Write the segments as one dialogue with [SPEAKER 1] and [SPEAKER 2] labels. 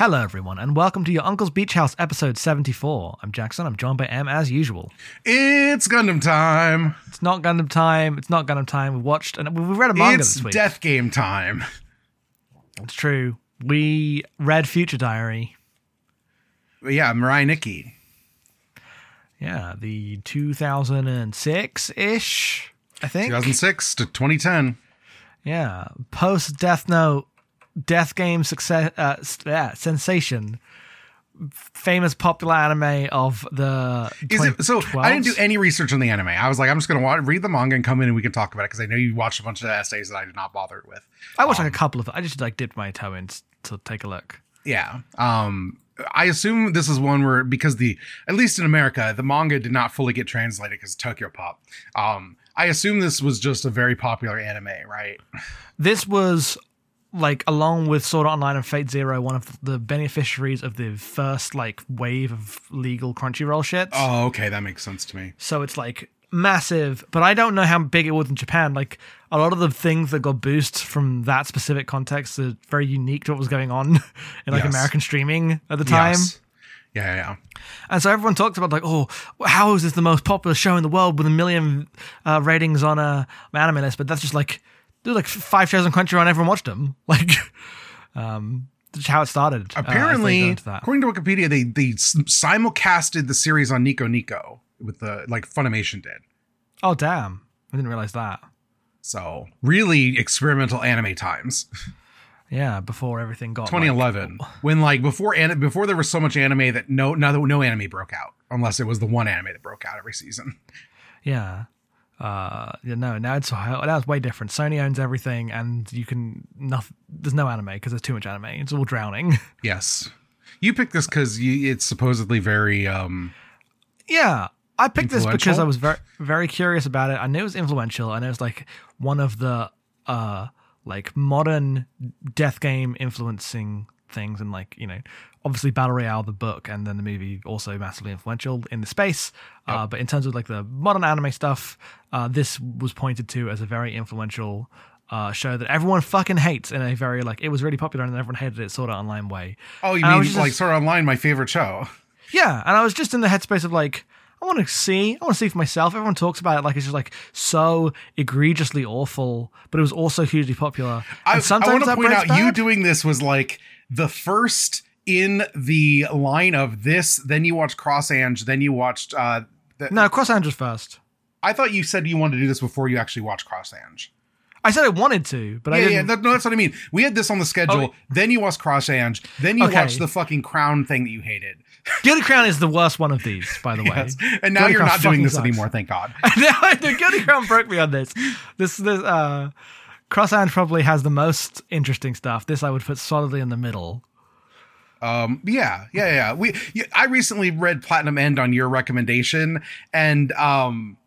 [SPEAKER 1] Hello, everyone, and welcome to your Uncle's Beach House episode 74. I'm Jackson. I'm joined by M as usual.
[SPEAKER 2] It's Gundam time.
[SPEAKER 1] It's not Gundam time. It's not Gundam time. We watched and we read a manga
[SPEAKER 2] it's
[SPEAKER 1] this week.
[SPEAKER 2] Death Game time.
[SPEAKER 1] it's true. We read Future Diary.
[SPEAKER 2] Yeah, Mirai Nikki.
[SPEAKER 1] Yeah, the 2006 ish, I think.
[SPEAKER 2] 2006 to 2010.
[SPEAKER 1] Yeah, post Death Note, Death Game success, uh, yeah, sensation, famous popular anime of the.
[SPEAKER 2] Is it so? I didn't do any research on the anime. I was like, I'm just gonna wa- read the manga and come in and we can talk about it because I know you watched a bunch of essays that I did not bother with.
[SPEAKER 1] I watched like a couple of. I just like dipped my toe in to take a look.
[SPEAKER 2] Yeah. Um. I assume this is one where because the at least in America the manga did not fully get translated because Tokyo Pop. Um. I assume this was just a very popular anime, right?
[SPEAKER 1] This was like along with Sword Art Online and Fate Zero, one of the beneficiaries of the first like wave of legal Crunchyroll shit.
[SPEAKER 2] Oh, okay, that makes sense to me.
[SPEAKER 1] So it's like massive, but I don't know how big it was in Japan. Like a lot of the things that got boosts from that specific context are very unique to what was going on in like
[SPEAKER 2] Yes.
[SPEAKER 1] American streaming at the time.
[SPEAKER 2] Yes. Yeah, yeah, yeah.
[SPEAKER 1] And so everyone talked about like, oh, how is this the most popular show in the world with a million uh, ratings on a anime list? But that's just like there's like five shows on Crunchyroll and everyone watched them. Like, um, that's how it started. uh,
[SPEAKER 2] Apparently,
[SPEAKER 1] that.
[SPEAKER 2] according to Wikipedia, they they simulcasted the series on Nico Nico with the like Funimation did.
[SPEAKER 1] oh damn, I didn't realize that.
[SPEAKER 2] So really experimental anime times.
[SPEAKER 1] Yeah, before everything got like-
[SPEAKER 2] 2011, when like before an- before there was so much anime that no no no anime broke out unless it was the one anime that broke out every season.
[SPEAKER 1] Yeah. Uh, yeah, no, now it's now it's way different. Sony owns everything, and you can nothing. There's no anime because there's too much anime. It's all drowning.
[SPEAKER 2] Yes, you picked this because it's supposedly very um
[SPEAKER 1] yeah, I picked this because I was very very curious about it. I knew it was influential. and it was like one of the uh like modern death game influencing things, and like you know, obviously Battle Royale, the book, and then the movie also massively influential in the space. Uh, but in terms of like the modern anime stuff, uh, this was pointed to as a very influential. Uh, show that everyone fucking hates in a very like it was really popular and everyone hated it sort of online way.
[SPEAKER 2] oh you
[SPEAKER 1] And
[SPEAKER 2] mean
[SPEAKER 1] just-
[SPEAKER 2] like sort of online my favorite show.
[SPEAKER 1] Yeah, and I was just in the headspace of like, I want to see, I want to see for myself. Everyone talks about it like it's just like so egregiously awful, but it was also hugely popular.
[SPEAKER 2] I,
[SPEAKER 1] and sometimes
[SPEAKER 2] I want to point out
[SPEAKER 1] breaks
[SPEAKER 2] you doing this was like the first in the line of this. Then you watched Cross Ange. Then you watched. uh the,
[SPEAKER 1] No, Cross Ange's first.
[SPEAKER 2] I thought you said you wanted to do this before you actually watched Cross Ange.
[SPEAKER 1] I said I wanted to, but I
[SPEAKER 2] Yeah, yeah,
[SPEAKER 1] didn't.
[SPEAKER 2] that, no, that's what I mean. We had this on the schedule.
[SPEAKER 1] Oh.
[SPEAKER 2] Then you watched Cross Ange. Then you
[SPEAKER 1] Okay.
[SPEAKER 2] watched the fucking Crown thing that you hated.
[SPEAKER 1] Guilty Crown is the worst one of these, by the way.
[SPEAKER 2] Yes. And now
[SPEAKER 1] Guilty
[SPEAKER 2] you're
[SPEAKER 1] Crown
[SPEAKER 2] not doing this
[SPEAKER 1] sucks.
[SPEAKER 2] anymore. Thank God.
[SPEAKER 1] no, the Guilty Crown broke me on this. This, this, uh, Cross Ange's probably has the most interesting stuff. This I would put solidly in the middle.
[SPEAKER 2] Um, yeah, yeah, yeah. We, yeah, I recently read Platinum End on your recommendation, and um,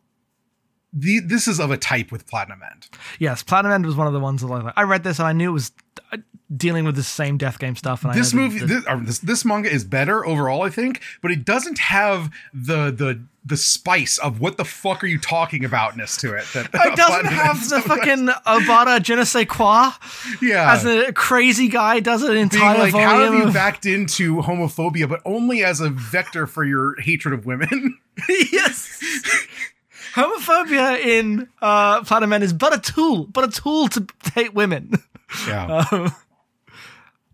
[SPEAKER 2] the this is of a type with Platinum End.
[SPEAKER 1] Yes, Platinum End was one of the ones that I. I read this and I knew it was uh, dealing with the same death game stuff. And
[SPEAKER 2] This movie,
[SPEAKER 1] the-
[SPEAKER 2] this, this this manga is better overall, I think, but it doesn't have the the the spice of what the fuck are you talking aboutness to it. That
[SPEAKER 1] It doesn't have the fucking Obata je ne sais quoi
[SPEAKER 2] yeah.
[SPEAKER 1] as a crazy guy does an
[SPEAKER 2] being
[SPEAKER 1] entire
[SPEAKER 2] like, how have
[SPEAKER 1] volume.
[SPEAKER 2] you
[SPEAKER 1] of-
[SPEAKER 2] backed into homophobia, but only as a vector for your hatred of women?
[SPEAKER 1] yes. Homophobia in uh, Platinum End is but a tool, but a tool to hate women.
[SPEAKER 2] Yeah.
[SPEAKER 1] Um,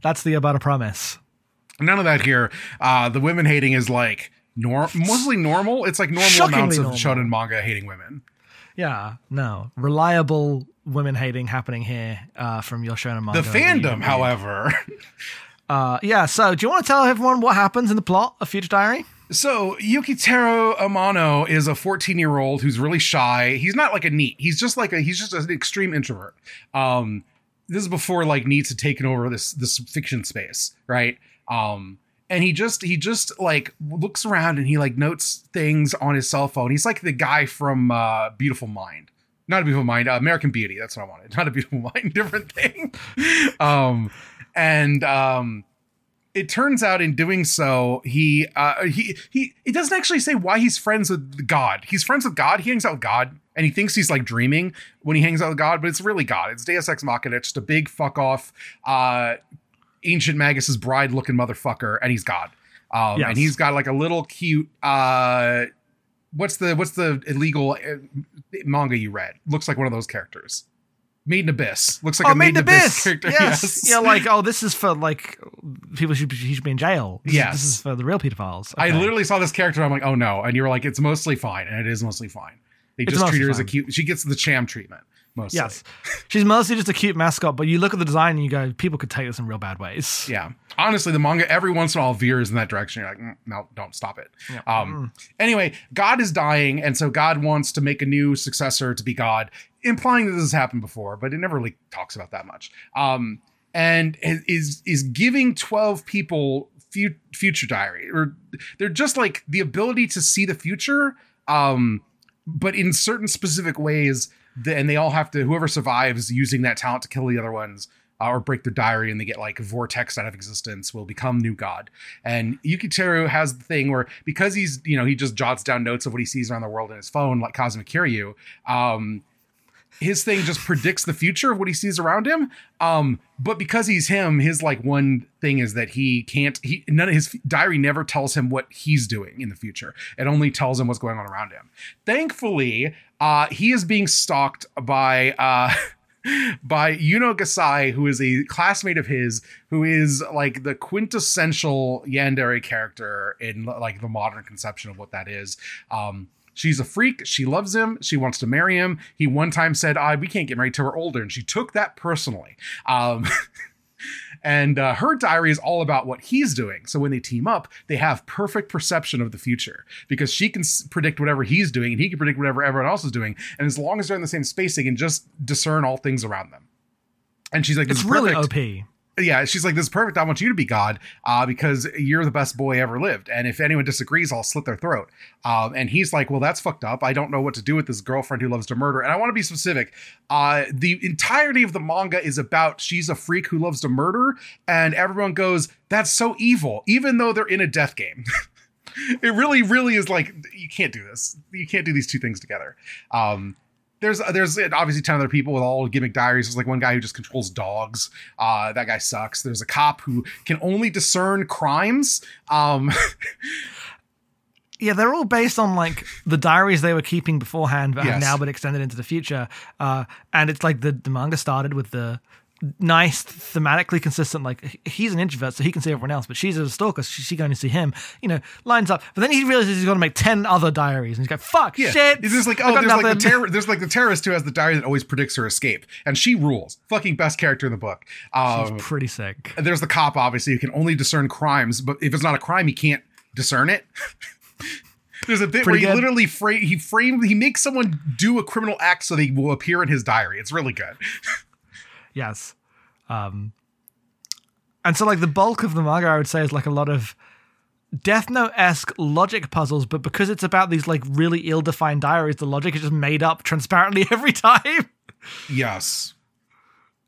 [SPEAKER 1] that's the Obata promise.
[SPEAKER 2] None of that here. Uh, the women hating is like nor- mostly normal. It's like normal
[SPEAKER 1] Shockingly
[SPEAKER 2] amounts of
[SPEAKER 1] normal.
[SPEAKER 2] shonen manga hating women.
[SPEAKER 1] Yeah, no. Reliable women hating happening here uh, from your shonen manga.
[SPEAKER 2] The fandom, however.
[SPEAKER 1] Uh, yeah, so do you want to tell everyone what happens in the plot of Future Diary?
[SPEAKER 2] So Yukiteru Amano is a 14 year old who's really shy. He's not like a NEET. He's just like a he's just an extreme introvert. Um, this is before like NEETs had taken over this this fiction space, right? Um, and he just he just like looks around and he like notes things on his cell phone. He's like the guy from uh, Beautiful Mind. Not a beautiful mind, uh, American Beauty. That's what I wanted. Not a beautiful mind, different thing. um, and um, it turns out in doing so, he uh, he he it doesn't actually say why he's friends with God. He's friends with God. He hangs out with God, and he thinks he's like dreaming when he hangs out with God, but it's really God. It's Deus Ex Machina. It's just a big fuck off, uh, ancient Magus's bride looking motherfucker, and he's God. Um,
[SPEAKER 1] Yes.
[SPEAKER 2] and he's got like a little cute. Uh, what's the what's the illegal uh, manga you read? Looks like one of those characters. Made in Abyss looks like
[SPEAKER 1] oh,
[SPEAKER 2] a Made in Abyss,
[SPEAKER 1] Abyss.
[SPEAKER 2] character.
[SPEAKER 1] Yes. Yeah, like oh, this is for like people should be, he should be in jail. This,
[SPEAKER 2] Yes.
[SPEAKER 1] This is for the real pedophiles.
[SPEAKER 2] I literally saw this character. I'm like, oh no, and you were like, it's mostly fine, and it is mostly fine. They
[SPEAKER 1] It's
[SPEAKER 2] just treat her as a cute. She gets the cham treatment mostly.
[SPEAKER 1] Yes. She's mostly just a cute mascot, but you look at the design and you go, people could take this in real bad ways.
[SPEAKER 2] Yeah. Honestly, the manga every once in a while veers in that direction. You're like, "Mm, no, don't stop it.
[SPEAKER 1] Yeah.
[SPEAKER 2] Um. Anyway, God is dying, and so God wants to make a new successor to be God, implying that this has happened before, but it never really talks about that much. Um. And is is giving twelve people fu- future diary, or they're just like the ability to see the future. Um. But in certain specific ways, the, and they all have to. Whoever survives using that talent to kill the other ones uh, or break their diary and they get like vortex out of existence will become new god and yukiteru has the thing where because he's you know he just jots down notes of what he sees around the world in his phone like cosmic kiryu um his thing just predicts the future of what he sees around him. Um but because he's him his like one thing is that he can't he none of his diary never tells him what he's doing in the future. It only tells him what's going on around him. Thankfully uh he is being stalked by uh by Yuno Gasai, who is a classmate of his, who is like the quintessential Yandere character in like the modern conception of what that is. Um, she's a freak. She loves him. She wants to marry him. He one time said, "I we can't get married till we're older," and she took that personally. Um, and uh, her diary is all about what he's doing. So when they team up, they have perfect perception of the future because she can s- predict whatever he's doing, and he can predict whatever everyone else is doing. And as long as they're in the same space, they can just discern all things around them. And she's like, "This
[SPEAKER 1] It's really
[SPEAKER 2] perfect."
[SPEAKER 1] OP.
[SPEAKER 2] yeah, she's like, "This is perfect. I want you to be God, uh, because you're the best boy ever lived. And if anyone disagrees, I'll slit their throat." Um, and he's like, "Well, that's fucked up. I don't know what to do with this girlfriend who loves to murder." And I want to be specific. Uh, the entirety of the manga is about she's a freak who loves to murder, and everyone goes, "That's so evil," even though they're in a death game. it really, really is like you can't do this. You can't do these two things together. Um, there's there's obviously 10 other people with all gimmick diaries. There's like one guy who just controls dogs. Uh that guy sucks. There's a cop who can only discern crimes. Um
[SPEAKER 1] Yeah, they're all based on like the diaries they were keeping beforehand, but have now been extended into the future. Uh, and it's like the, the manga started with the nice, thematically consistent. Like he's an introvert, so he can see everyone else, but she's a stalker, so she, can only see him. You know, lines up. But then he realizes he's got to make ten other diaries, and he's like, "Fuck,
[SPEAKER 2] yeah
[SPEAKER 1] shit."
[SPEAKER 2] just like oh there's like the
[SPEAKER 1] nothing."
[SPEAKER 2] terror there's like the terrorist who has the diary that always predicts her escape and she rules fucking best character in the book um
[SPEAKER 1] It's pretty sick.
[SPEAKER 2] there's the cop obviously who can only discern crimes but if it's not a crime he can't discern it there's a bit
[SPEAKER 1] Pretty
[SPEAKER 2] where he
[SPEAKER 1] good.
[SPEAKER 2] literally frame he frame he makes someone do a criminal act so they will appear in his diary it's really good
[SPEAKER 1] Yes. Um, and so, like, the bulk of the manga, I would say, is like a lot of Death Note esque logic puzzles, but because it's about these, like, really ill defined diaries, the logic is just made up transparently every time.
[SPEAKER 2] yes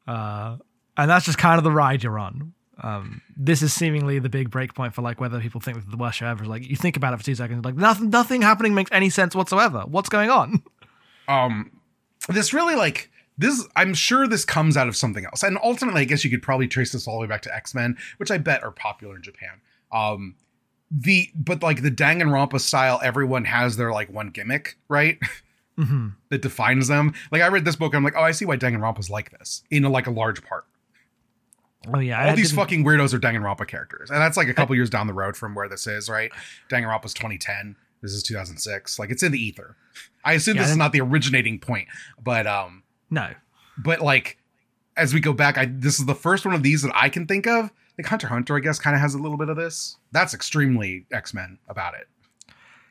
[SPEAKER 1] Uh, and that's just kind of the ride you're on. Um, this is seemingly the big break point for like whether people think the worst show ever. Like you think about it for two seconds, like nothing, nothing happening makes any sense whatsoever. What's going on?
[SPEAKER 2] um this really like this i'm sure this comes out of something else. And ultimately i guess you could probably trace this all the way back to x-men which i bet are popular in japan. Um the but like the danganronpa style everyone has their like one gimmick right?
[SPEAKER 1] Hmm
[SPEAKER 2] that defines them. Like i read this book i'm like oh i see why danganronpa's like this in like a large part.
[SPEAKER 1] Oh yeah,
[SPEAKER 2] all
[SPEAKER 1] I
[SPEAKER 2] these fucking weirdos are danganronpa characters. And that's like a couple years down the road from where this is right? Danganronpa's 2010 this is 2006 like it's in the ether. I assume
[SPEAKER 1] Yeah,
[SPEAKER 2] this
[SPEAKER 1] I
[SPEAKER 2] is not the originating point but um
[SPEAKER 1] no.
[SPEAKER 2] but like as we go back i this is the first one of these that i can think of. Like hunter hunter i guess kind of has a little bit of this. That's extremely x-men about it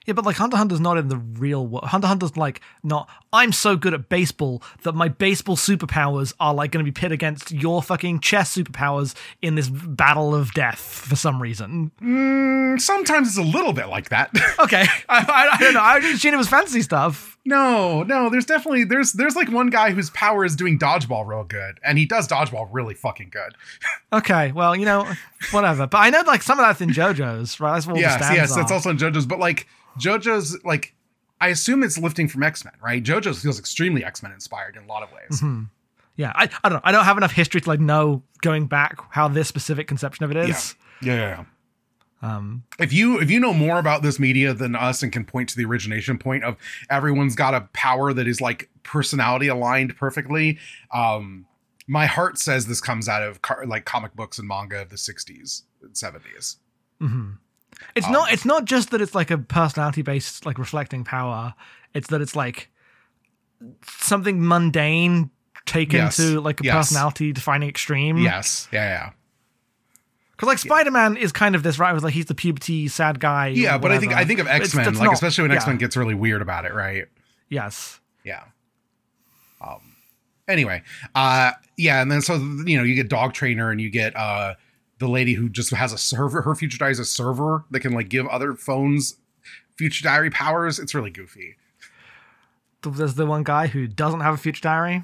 [SPEAKER 1] Yeah, but like Hunter Hunter's not in the real world. Hunter Hunter's like not. I'm so good at baseball that my baseball superpowers are like going to be pit against your fucking chess superpowers in this battle of death for some reason.
[SPEAKER 2] Mm, sometimes it's a little bit like that
[SPEAKER 1] Okay, I, I, I don't know. I didn't assume it was fantasy stuff.
[SPEAKER 2] no no there's definitely there's there's like one guy whose power is doing dodgeball real good and he does dodgeball really fucking good
[SPEAKER 1] Okay, well you know whatever. But I know like some of that's in JoJo's right. That's what all
[SPEAKER 2] yes yes
[SPEAKER 1] are.
[SPEAKER 2] that's also in jojo's but like jojo's like I assume it's lifting from X Men, right? JoJo feels extremely X Men inspired in a lot of ways.
[SPEAKER 1] Mm-hmm. Yeah, I, I don't know. I don't have enough history to like know going back how this specific conception of it is.
[SPEAKER 2] Yeah, yeah, yeah.
[SPEAKER 1] Um,
[SPEAKER 2] If you if you know more about this media than us and can point to the origination point of everyone's got a power that is like personality aligned perfectly, um, my heart says this comes out of car- like comic books and manga of the '60s and '70s.
[SPEAKER 1] mhm. It's
[SPEAKER 2] Um,
[SPEAKER 1] not. It's not just that it's like a personality based like reflecting power. It's that it's like something mundane taken
[SPEAKER 2] Yes,
[SPEAKER 1] to like a
[SPEAKER 2] yes.
[SPEAKER 1] personality defining extreme.
[SPEAKER 2] Yes, yeah, yeah.
[SPEAKER 1] Because like Spider Man is kind of this, right? With like he's the puberty sad guy.
[SPEAKER 2] Yeah, but I think. I think of X Men, like
[SPEAKER 1] not-
[SPEAKER 2] especially when
[SPEAKER 1] yeah,
[SPEAKER 2] X Men gets really weird about it, right?
[SPEAKER 1] Yes.
[SPEAKER 2] Yeah. Um. Anyway, uh, yeah, and then so you know you get Dog Trainer and you get uh the lady who just has a server. Her future diary is a server that can like give other phones future diary powers. It's really goofy.
[SPEAKER 1] There's the one guy who doesn't have a future diary.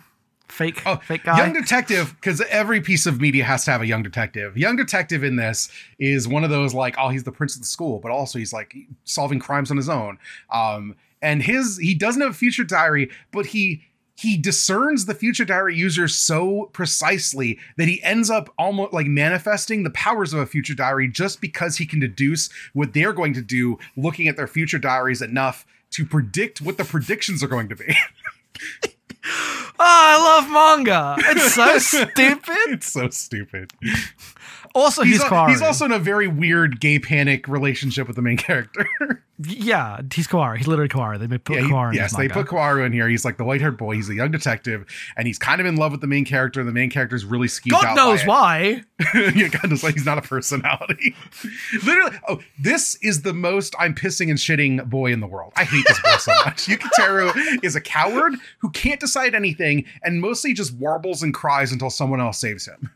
[SPEAKER 1] Fake,
[SPEAKER 2] Oh,
[SPEAKER 1] fake guy.
[SPEAKER 2] Young Detective, because every piece of media has to have a young detective. Young Detective in this is one of those like, oh, he's the prince of the school, but also he's like solving crimes on his own. Um, and his he doesn't have a future diary, but he he discerns the future diary user so precisely that he ends up almost like manifesting the powers of a future diary just because he can deduce what they're going to do looking at their future diaries enough to predict what the predictions are going to be.
[SPEAKER 1] Oh, I love manga. It's so stupid.
[SPEAKER 2] it's so stupid.
[SPEAKER 1] Also,
[SPEAKER 2] he's,
[SPEAKER 1] he's,
[SPEAKER 2] he's also in a very weird gay panic relationship with the main character.
[SPEAKER 1] yeah, he's Kaworu. He's literally Kaworu. They put
[SPEAKER 2] yeah, he-
[SPEAKER 1] Kaworu in
[SPEAKER 2] yes, they put Kaworu in here. He's like the white haired boy. He's a young detective, and he's kind of in love with the main character. And the main character is really skeeved
[SPEAKER 1] God
[SPEAKER 2] out.
[SPEAKER 1] knows why.
[SPEAKER 2] yeah, God knows why he's not a personality. Literally, oh, this is the most I'm pissing and shitting boy in the world. I hate this boy so much. Yukiteru is a coward who can't decide anything and mostly just warbles and cries until someone else saves him.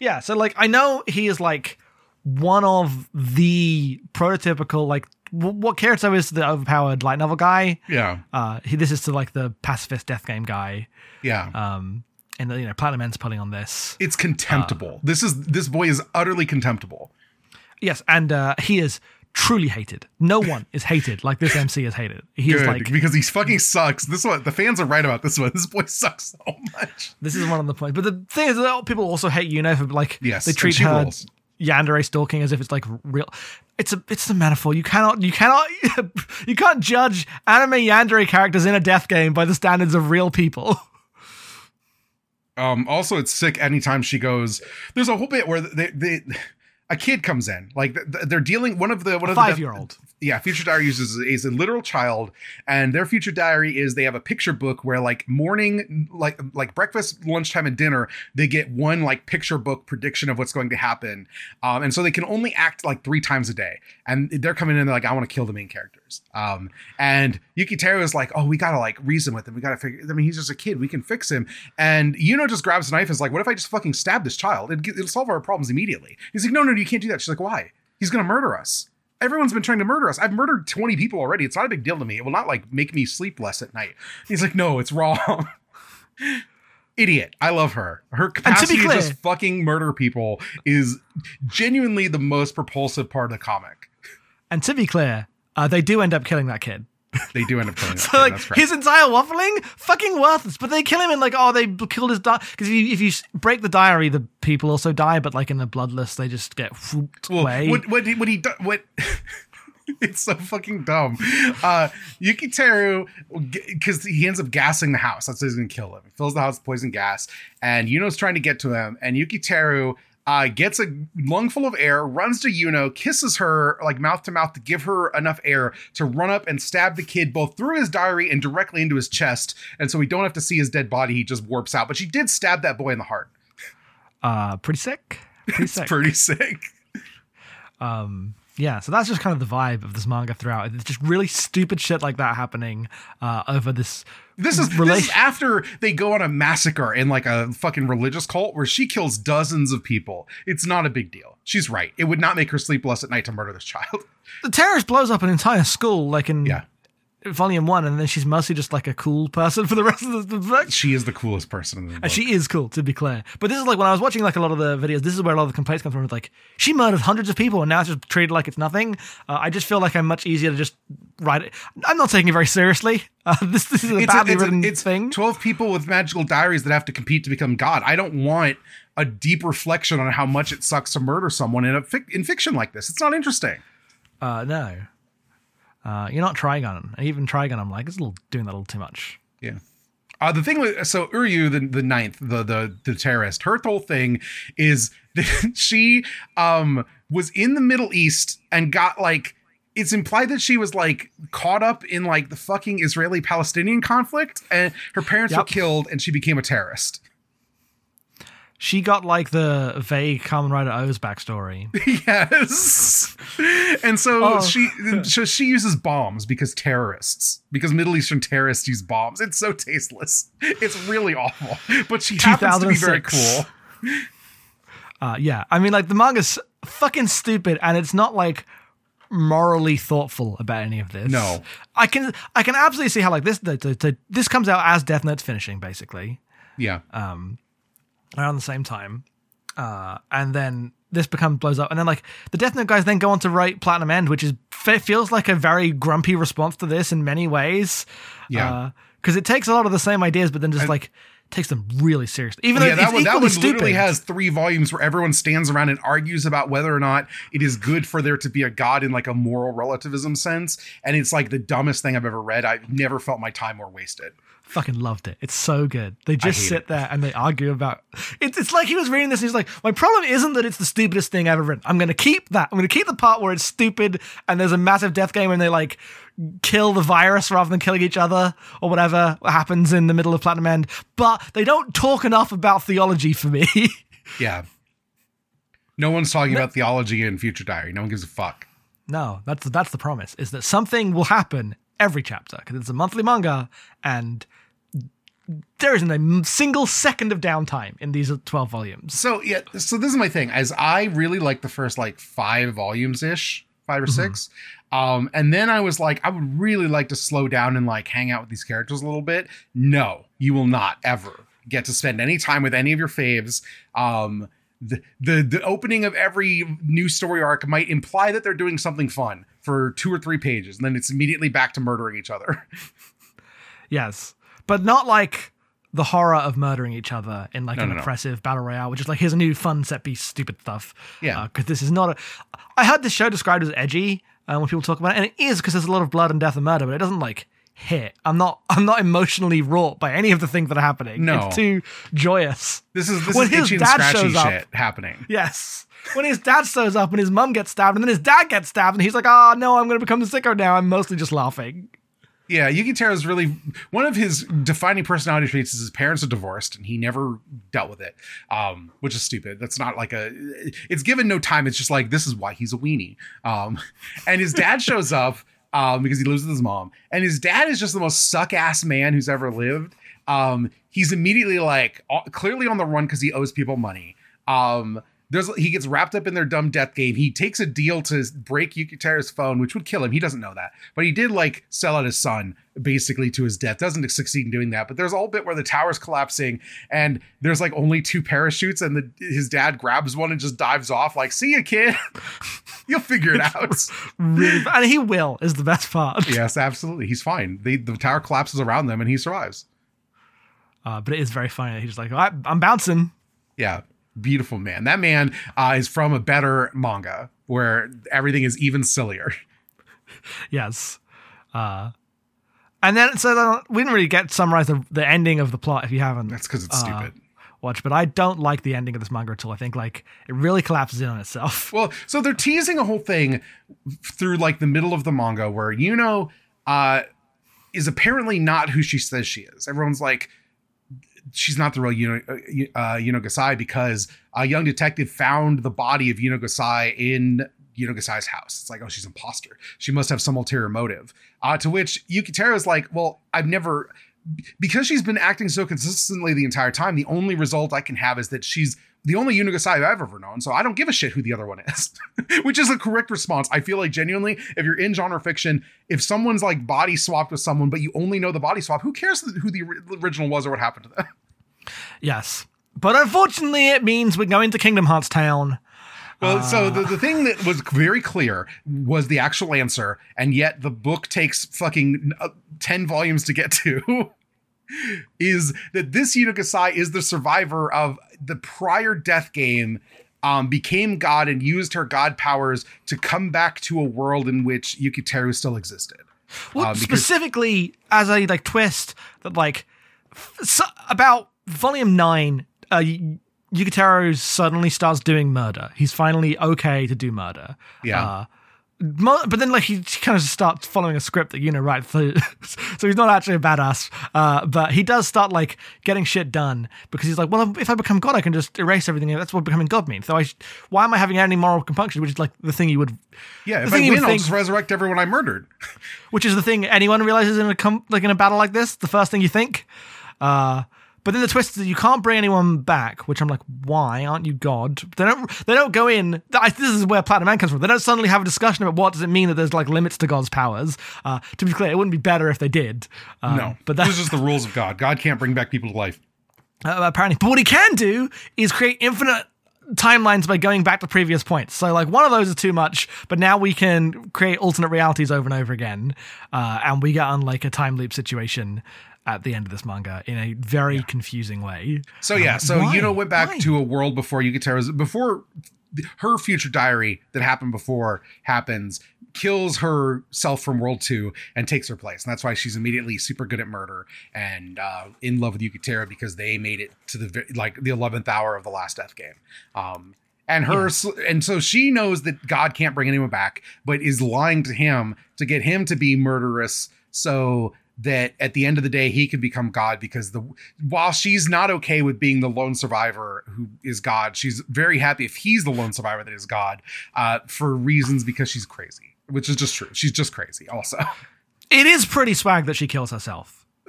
[SPEAKER 1] Yeah, so like I know he is like one of the prototypical like w- what Kirito is the overpowered light novel guy.
[SPEAKER 2] Yeah,
[SPEAKER 1] Uh, he this is to like the pacifist death game guy.
[SPEAKER 2] yeah.
[SPEAKER 1] Um, and you know Platinum End's pulling on this.
[SPEAKER 2] it's contemptible. this is this boy is utterly contemptible.
[SPEAKER 1] Yes, and uh, he is truly hated. No one is hated like this MC is hated. He is
[SPEAKER 2] Good,
[SPEAKER 1] like
[SPEAKER 2] because he fucking sucks. This one, the fans are right about this one. This boy sucks so much.
[SPEAKER 1] this is one of the points. But the thing is, that people also hate Yuno for like
[SPEAKER 2] Yes,
[SPEAKER 1] they treat her
[SPEAKER 2] rules.
[SPEAKER 1] Yandere stalking as if it's like real. It's a it's a metaphor. You cannot you cannot you can't judge anime Yandere characters in a death game by the standards of real people.
[SPEAKER 2] Um, also, it's sick anytime she goes. There's a whole bit where they, they a kid comes in, like they're dealing one of the one of the
[SPEAKER 1] Five year old.
[SPEAKER 2] yeah, future diary uses is a literal child, and their future diary is they have a picture book where like morning, like like breakfast, lunchtime, and dinner, they get one like picture book prediction of what's going to happen, um, and so they can only act like three times a day, and they're coming in they're like I want to kill the main characters, um, and Yukiteru is like oh we gotta like reason with him, we gotta figure. I mean he's just a kid, we can fix him, and Yuno just grabs a knife and is like what if I just fucking stab this child? It, it'll solve our problems immediately. He's like no no you can't do that. She's like why? He's gonna murder us everyone's been trying to murder us. I've murdered 20 people already. It's not a big deal to me. It will not like make me sleep less at night. He's like, no, it's wrong. Idiot. I love her. Her capacity to,
[SPEAKER 1] clear-
[SPEAKER 2] just fucking murder people is genuinely the most propulsive part of the comic.
[SPEAKER 1] And to be clear, uh, they do end up killing that kid.
[SPEAKER 2] They do end up killing that
[SPEAKER 1] So
[SPEAKER 2] kid,
[SPEAKER 1] like his entire waffling, fucking worthless. But they kill him and like, oh, they killed his di Because if you if you break the diary, the people also die. But like in the bloodless, they just get whooped
[SPEAKER 2] Well,
[SPEAKER 1] away.
[SPEAKER 2] what what he, what he what it's so fucking dumb. Uh Yukiteru because he ends up gassing the house. That's how he's gonna kill him. He fills the house with poison gas, and Yuno's trying to get to him, and Yukiteru uh, gets a lungful of air, runs to Yuno, kisses her like mouth to mouth to give her enough air to run up and stab the kid both through his diary and directly into his chest. And so we don't have to see his dead body. He just warps out. But she did stab that boy in the heart.
[SPEAKER 1] uh, pretty sick. Pretty sick.
[SPEAKER 2] pretty sick.
[SPEAKER 1] um, yeah. So that's just kind of the vibe of this manga throughout. It's just really stupid shit like that happening uh, over this.
[SPEAKER 2] This is, this is after they go on a massacre in like a fucking religious cult where she kills dozens of people. It's not a big deal. She's right. It would not make her sleep less at night to murder this child.
[SPEAKER 1] The terrorist blows up an entire school, like in
[SPEAKER 2] Yeah.
[SPEAKER 1] Volume one, and then she's mostly just like a cool person for the rest of the book.
[SPEAKER 2] She is the coolest person in the book.
[SPEAKER 1] And she is cool, to be clear. But this is like when I was watching like a lot of the videos. This is where a lot of the complaints come from. It's like she murdered hundreds of people, and now it's just treated like it's nothing. Uh, I just feel like I'm much easier to just write it. I'm not taking it very seriously. Uh, this this is a
[SPEAKER 2] it's,
[SPEAKER 1] badly
[SPEAKER 2] a, it's, a-
[SPEAKER 1] written
[SPEAKER 2] it's
[SPEAKER 1] thing.
[SPEAKER 2] 12 people with magical diaries that have to compete to become god i don't want a deep reflection on how much it sucks to murder someone in a fic- in fiction like this it's not interesting
[SPEAKER 1] Uh, no, uh, you're not Trigun. And even Trigun, I'm like, it's a little doing that a little too much.
[SPEAKER 2] Yeah. Uh, the thing with so Uryu the the ninth the the the terrorist her whole thing is that she um was in the Middle East and got like it's implied that she was like caught up in like the fucking Israeli Palestinian conflict and her parents were killed and she became a terrorist.
[SPEAKER 1] She got like the vague Kamen Rider O's backstory.
[SPEAKER 2] yes. And so
[SPEAKER 1] Oh.
[SPEAKER 2] she so she uses bombs because terrorists because Middle Eastern terrorists use bombs. It's so tasteless. It's really awful. But she happens to be very cool.
[SPEAKER 1] Uh, yeah, I mean, like the manga's fucking stupid, and it's not like morally thoughtful about any of this.
[SPEAKER 2] No.
[SPEAKER 1] I can I can absolutely see how like this the, the, the- this comes out as Death Note's finishing basically
[SPEAKER 2] Yeah.
[SPEAKER 1] Around the same time, uh, and then this becomes blows up, and then like the Death Note guys then go on to write Platinum End, which is fe- feels like a very grumpy response to this in many ways.
[SPEAKER 2] Yeah.
[SPEAKER 1] because it takes a lot of the same ideas, but then just like takes them really seriously. Even though
[SPEAKER 2] yeah, that one, that one
[SPEAKER 1] stupid.
[SPEAKER 2] literally has three volumes where everyone stands around and argues about whether or not it is good for there to be a god in like a moral relativism sense. And it's like the dumbest thing I've ever read. I've never felt my time more wasted.
[SPEAKER 1] Fucking loved it. It's so good. They just sit
[SPEAKER 2] it.
[SPEAKER 1] there and they argue about it's it's like he was reading this and he's like, My problem isn't that it's the stupidest thing I've ever written. I'm gonna keep that. I'm gonna keep the part where it's stupid and there's a massive death game and they like kill the virus rather than killing each other or whatever happens in the middle of Platinum End. But they don't talk enough about theology for me.
[SPEAKER 2] Yeah. No one's talking about theology in Future Diary. No one gives a fuck.
[SPEAKER 1] no, that's that's the promise, is that something will happen every chapter, because it's a monthly manga and there isn't a single second of downtime in these 12 volumes.
[SPEAKER 2] So yeah, so this is my thing. As I really like the first like five volumes ish, five or six. Um, and then I was like, I would really like to slow down and like hang out with these characters a little bit. No, you will not ever get to spend any time with any of your faves. Um, the, the the opening of every new story arc might imply that they're doing something fun for two or three pages, and then it's immediately back to murdering each other.
[SPEAKER 1] Yes, but not like the horror of murdering each other in like
[SPEAKER 2] No,
[SPEAKER 1] an
[SPEAKER 2] no, no.
[SPEAKER 1] oppressive battle royale, which is like here's a new fun set piece, stupid stuff.
[SPEAKER 2] Yeah.
[SPEAKER 1] because this is not a. I heard this show described as edgy uh, when people talk about it, and it is because there's a lot of blood and death and murder, but it doesn't like hit. I'm not. I'm not emotionally wrought by any of the things that are happening.
[SPEAKER 2] No.
[SPEAKER 1] it's too joyous.
[SPEAKER 2] This is this
[SPEAKER 1] When
[SPEAKER 2] is
[SPEAKER 1] his dad
[SPEAKER 2] scratchy
[SPEAKER 1] shows up-
[SPEAKER 2] shit happening.
[SPEAKER 1] Yes. When his dad shows up and his mum gets stabbed, and then his dad gets stabbed, and he's like, "Oh no, I'm going to become the sicko now." I'm mostly just laughing.
[SPEAKER 2] Yeah, Yukiteru's really one of his defining personality traits is his parents are divorced and he never dealt with it, um, which is stupid. That's not like a. It's given no time. It's just like this is why he's a weenie. Um, and his dad shows up um, because he lives with his mom, and his dad is just the most suck ass man who's ever lived. Um, he's immediately like uh, clearly on the run because he owes people money. Um, there's he gets wrapped up in their dumb death game. He takes a deal to break Yukiteru's phone, which would kill him. He doesn't know that, but he did like sell out his son basically to his death. Doesn't succeed in doing that. But there's a whole bit where the tower's collapsing and there's like only two parachutes, and the, his dad grabs one and just dives off. Like, see ya, kid. You'll figure it out.
[SPEAKER 1] Really, and he will is the best part.
[SPEAKER 2] yes, absolutely. He's fine. They, the tower collapses around them, and he survives.
[SPEAKER 1] Uh, but it is very funny. that He's just like, I, I'm bouncing.
[SPEAKER 2] Yeah, beautiful man. That man uh, is from a better manga where everything is even sillier.
[SPEAKER 1] Yes. Uh, and then, so then we didn't really get summarize the, the ending of the plot if you haven't
[SPEAKER 2] That's because it's
[SPEAKER 1] uh,
[SPEAKER 2] stupid.
[SPEAKER 1] Watch, But I don't like the ending of this manga at all. I think like it really collapses in on itself.
[SPEAKER 2] Well, so they're teasing a whole thing through like the middle of the manga where Yuno uh, is apparently not who she says she is. Everyone's like, she's not the real Yuno, uh, uh, Yuno Gasai because a young detective found the body of Yuno Gasai in Yuno Gasai's house. It's like, oh, she's an imposter. She must have some ulterior motive. Uh, to which Yukiteru is like, well, I've never, because she's been acting so consistently the entire time, the only result I can have is that she's the only Yuno Gasai I've ever known. So I don't give a shit who the other one is, which is a correct response. I feel like genuinely, if you're in genre fiction, if someone's like body swapped with someone, but you only know the body swap, who cares who the original was or what happened to them?
[SPEAKER 1] Yes. But unfortunately, it means we're going to Kingdom Hearts Town.
[SPEAKER 2] Well, so
[SPEAKER 1] Uh,
[SPEAKER 2] the, the thing that was very clear was the actual answer, and yet the book takes fucking uh, 10 volumes to get to. is that this Yuno is the survivor of the prior death game, um, became God and used her God powers to come back to a world in which Yukiteru still existed.
[SPEAKER 1] Well,
[SPEAKER 2] because-
[SPEAKER 1] specifically as a like twist that like f- so, about volume nine, uh, Yukiteru suddenly starts doing murder. He's finally okay to do murder.
[SPEAKER 2] Yeah.
[SPEAKER 1] Uh, but then, like, he kind of starts following a script that you know, right? So, so he's not actually a badass, uh, but he does start like getting shit done because he's like, well, if I become God, I can just erase everything. That's what becoming God means. So, I sh- why am I having any moral compunction? Which is like the thing you would
[SPEAKER 2] Yeah, if I win,
[SPEAKER 1] would
[SPEAKER 2] I'll
[SPEAKER 1] think-
[SPEAKER 2] just resurrect everyone I murdered.
[SPEAKER 1] which is the thing anyone realizes in a com- like in a battle like this. The first thing you think. Uh, but then the twist is that you can't bring anyone back, which I'm like, why aren't you God? They don't. They don't go in. I- This is where Platinum Man comes from. They don't suddenly have a discussion about what does it mean that there's like limits to God's powers. Uh, to be clear, it wouldn't be better if they did. Um,
[SPEAKER 2] no,
[SPEAKER 1] but
[SPEAKER 2] but
[SPEAKER 1] that's
[SPEAKER 2] just the rules of God. God can't bring back people to life.
[SPEAKER 1] uh, apparently. But what he can do is create infinite timelines by going back to previous points. So like one of those is too much, but now we can create alternate realities over and over again, uh, and we get on like a time loop situation at the end of this manga in a very confusing way.
[SPEAKER 2] So yeah, so
[SPEAKER 1] why?
[SPEAKER 2] Yuno went back
[SPEAKER 1] Why?
[SPEAKER 2] to a world before Yukiteru's before her future diary that happened before happens kills herself from world two and takes her place and that's why she's immediately super good at murder and uh, in love with Yukiteru because they made it to the like the 11th hour of the last death game um and her and so she knows that god can't bring anyone back but is lying to him to get him to be murderous so that at the end of the day he can become god because the while she's not okay with being the lone survivor who is god she's very happy if he's the lone survivor that is god uh, for reasons because she's crazy which is just true she's just crazy also
[SPEAKER 1] It is pretty swag that she kills herself.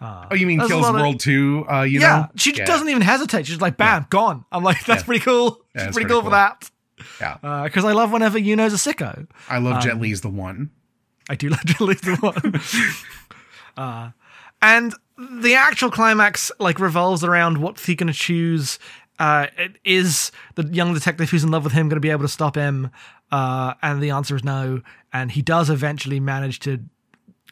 [SPEAKER 2] oh you mean kills
[SPEAKER 1] lot of-
[SPEAKER 2] world two uh you
[SPEAKER 1] yeah,
[SPEAKER 2] know
[SPEAKER 1] she doesn't even hesitate. She's like, bam, gone. I'm like, that's
[SPEAKER 2] Yeah.
[SPEAKER 1] pretty cool.
[SPEAKER 2] Yeah,
[SPEAKER 1] She's pretty,
[SPEAKER 2] pretty
[SPEAKER 1] cool,
[SPEAKER 2] cool.
[SPEAKER 1] for that.
[SPEAKER 2] yeah
[SPEAKER 1] Because I love whenever Yuno's a sicko.
[SPEAKER 2] i love
[SPEAKER 1] Um,
[SPEAKER 2] jet li's the one
[SPEAKER 1] I do like to lose the one. uh, and the actual climax like revolves around what's he going to choose. Uh, it is the young detective who's in love with him going to be able to stop him? Uh, and the answer is no. And he does eventually manage to,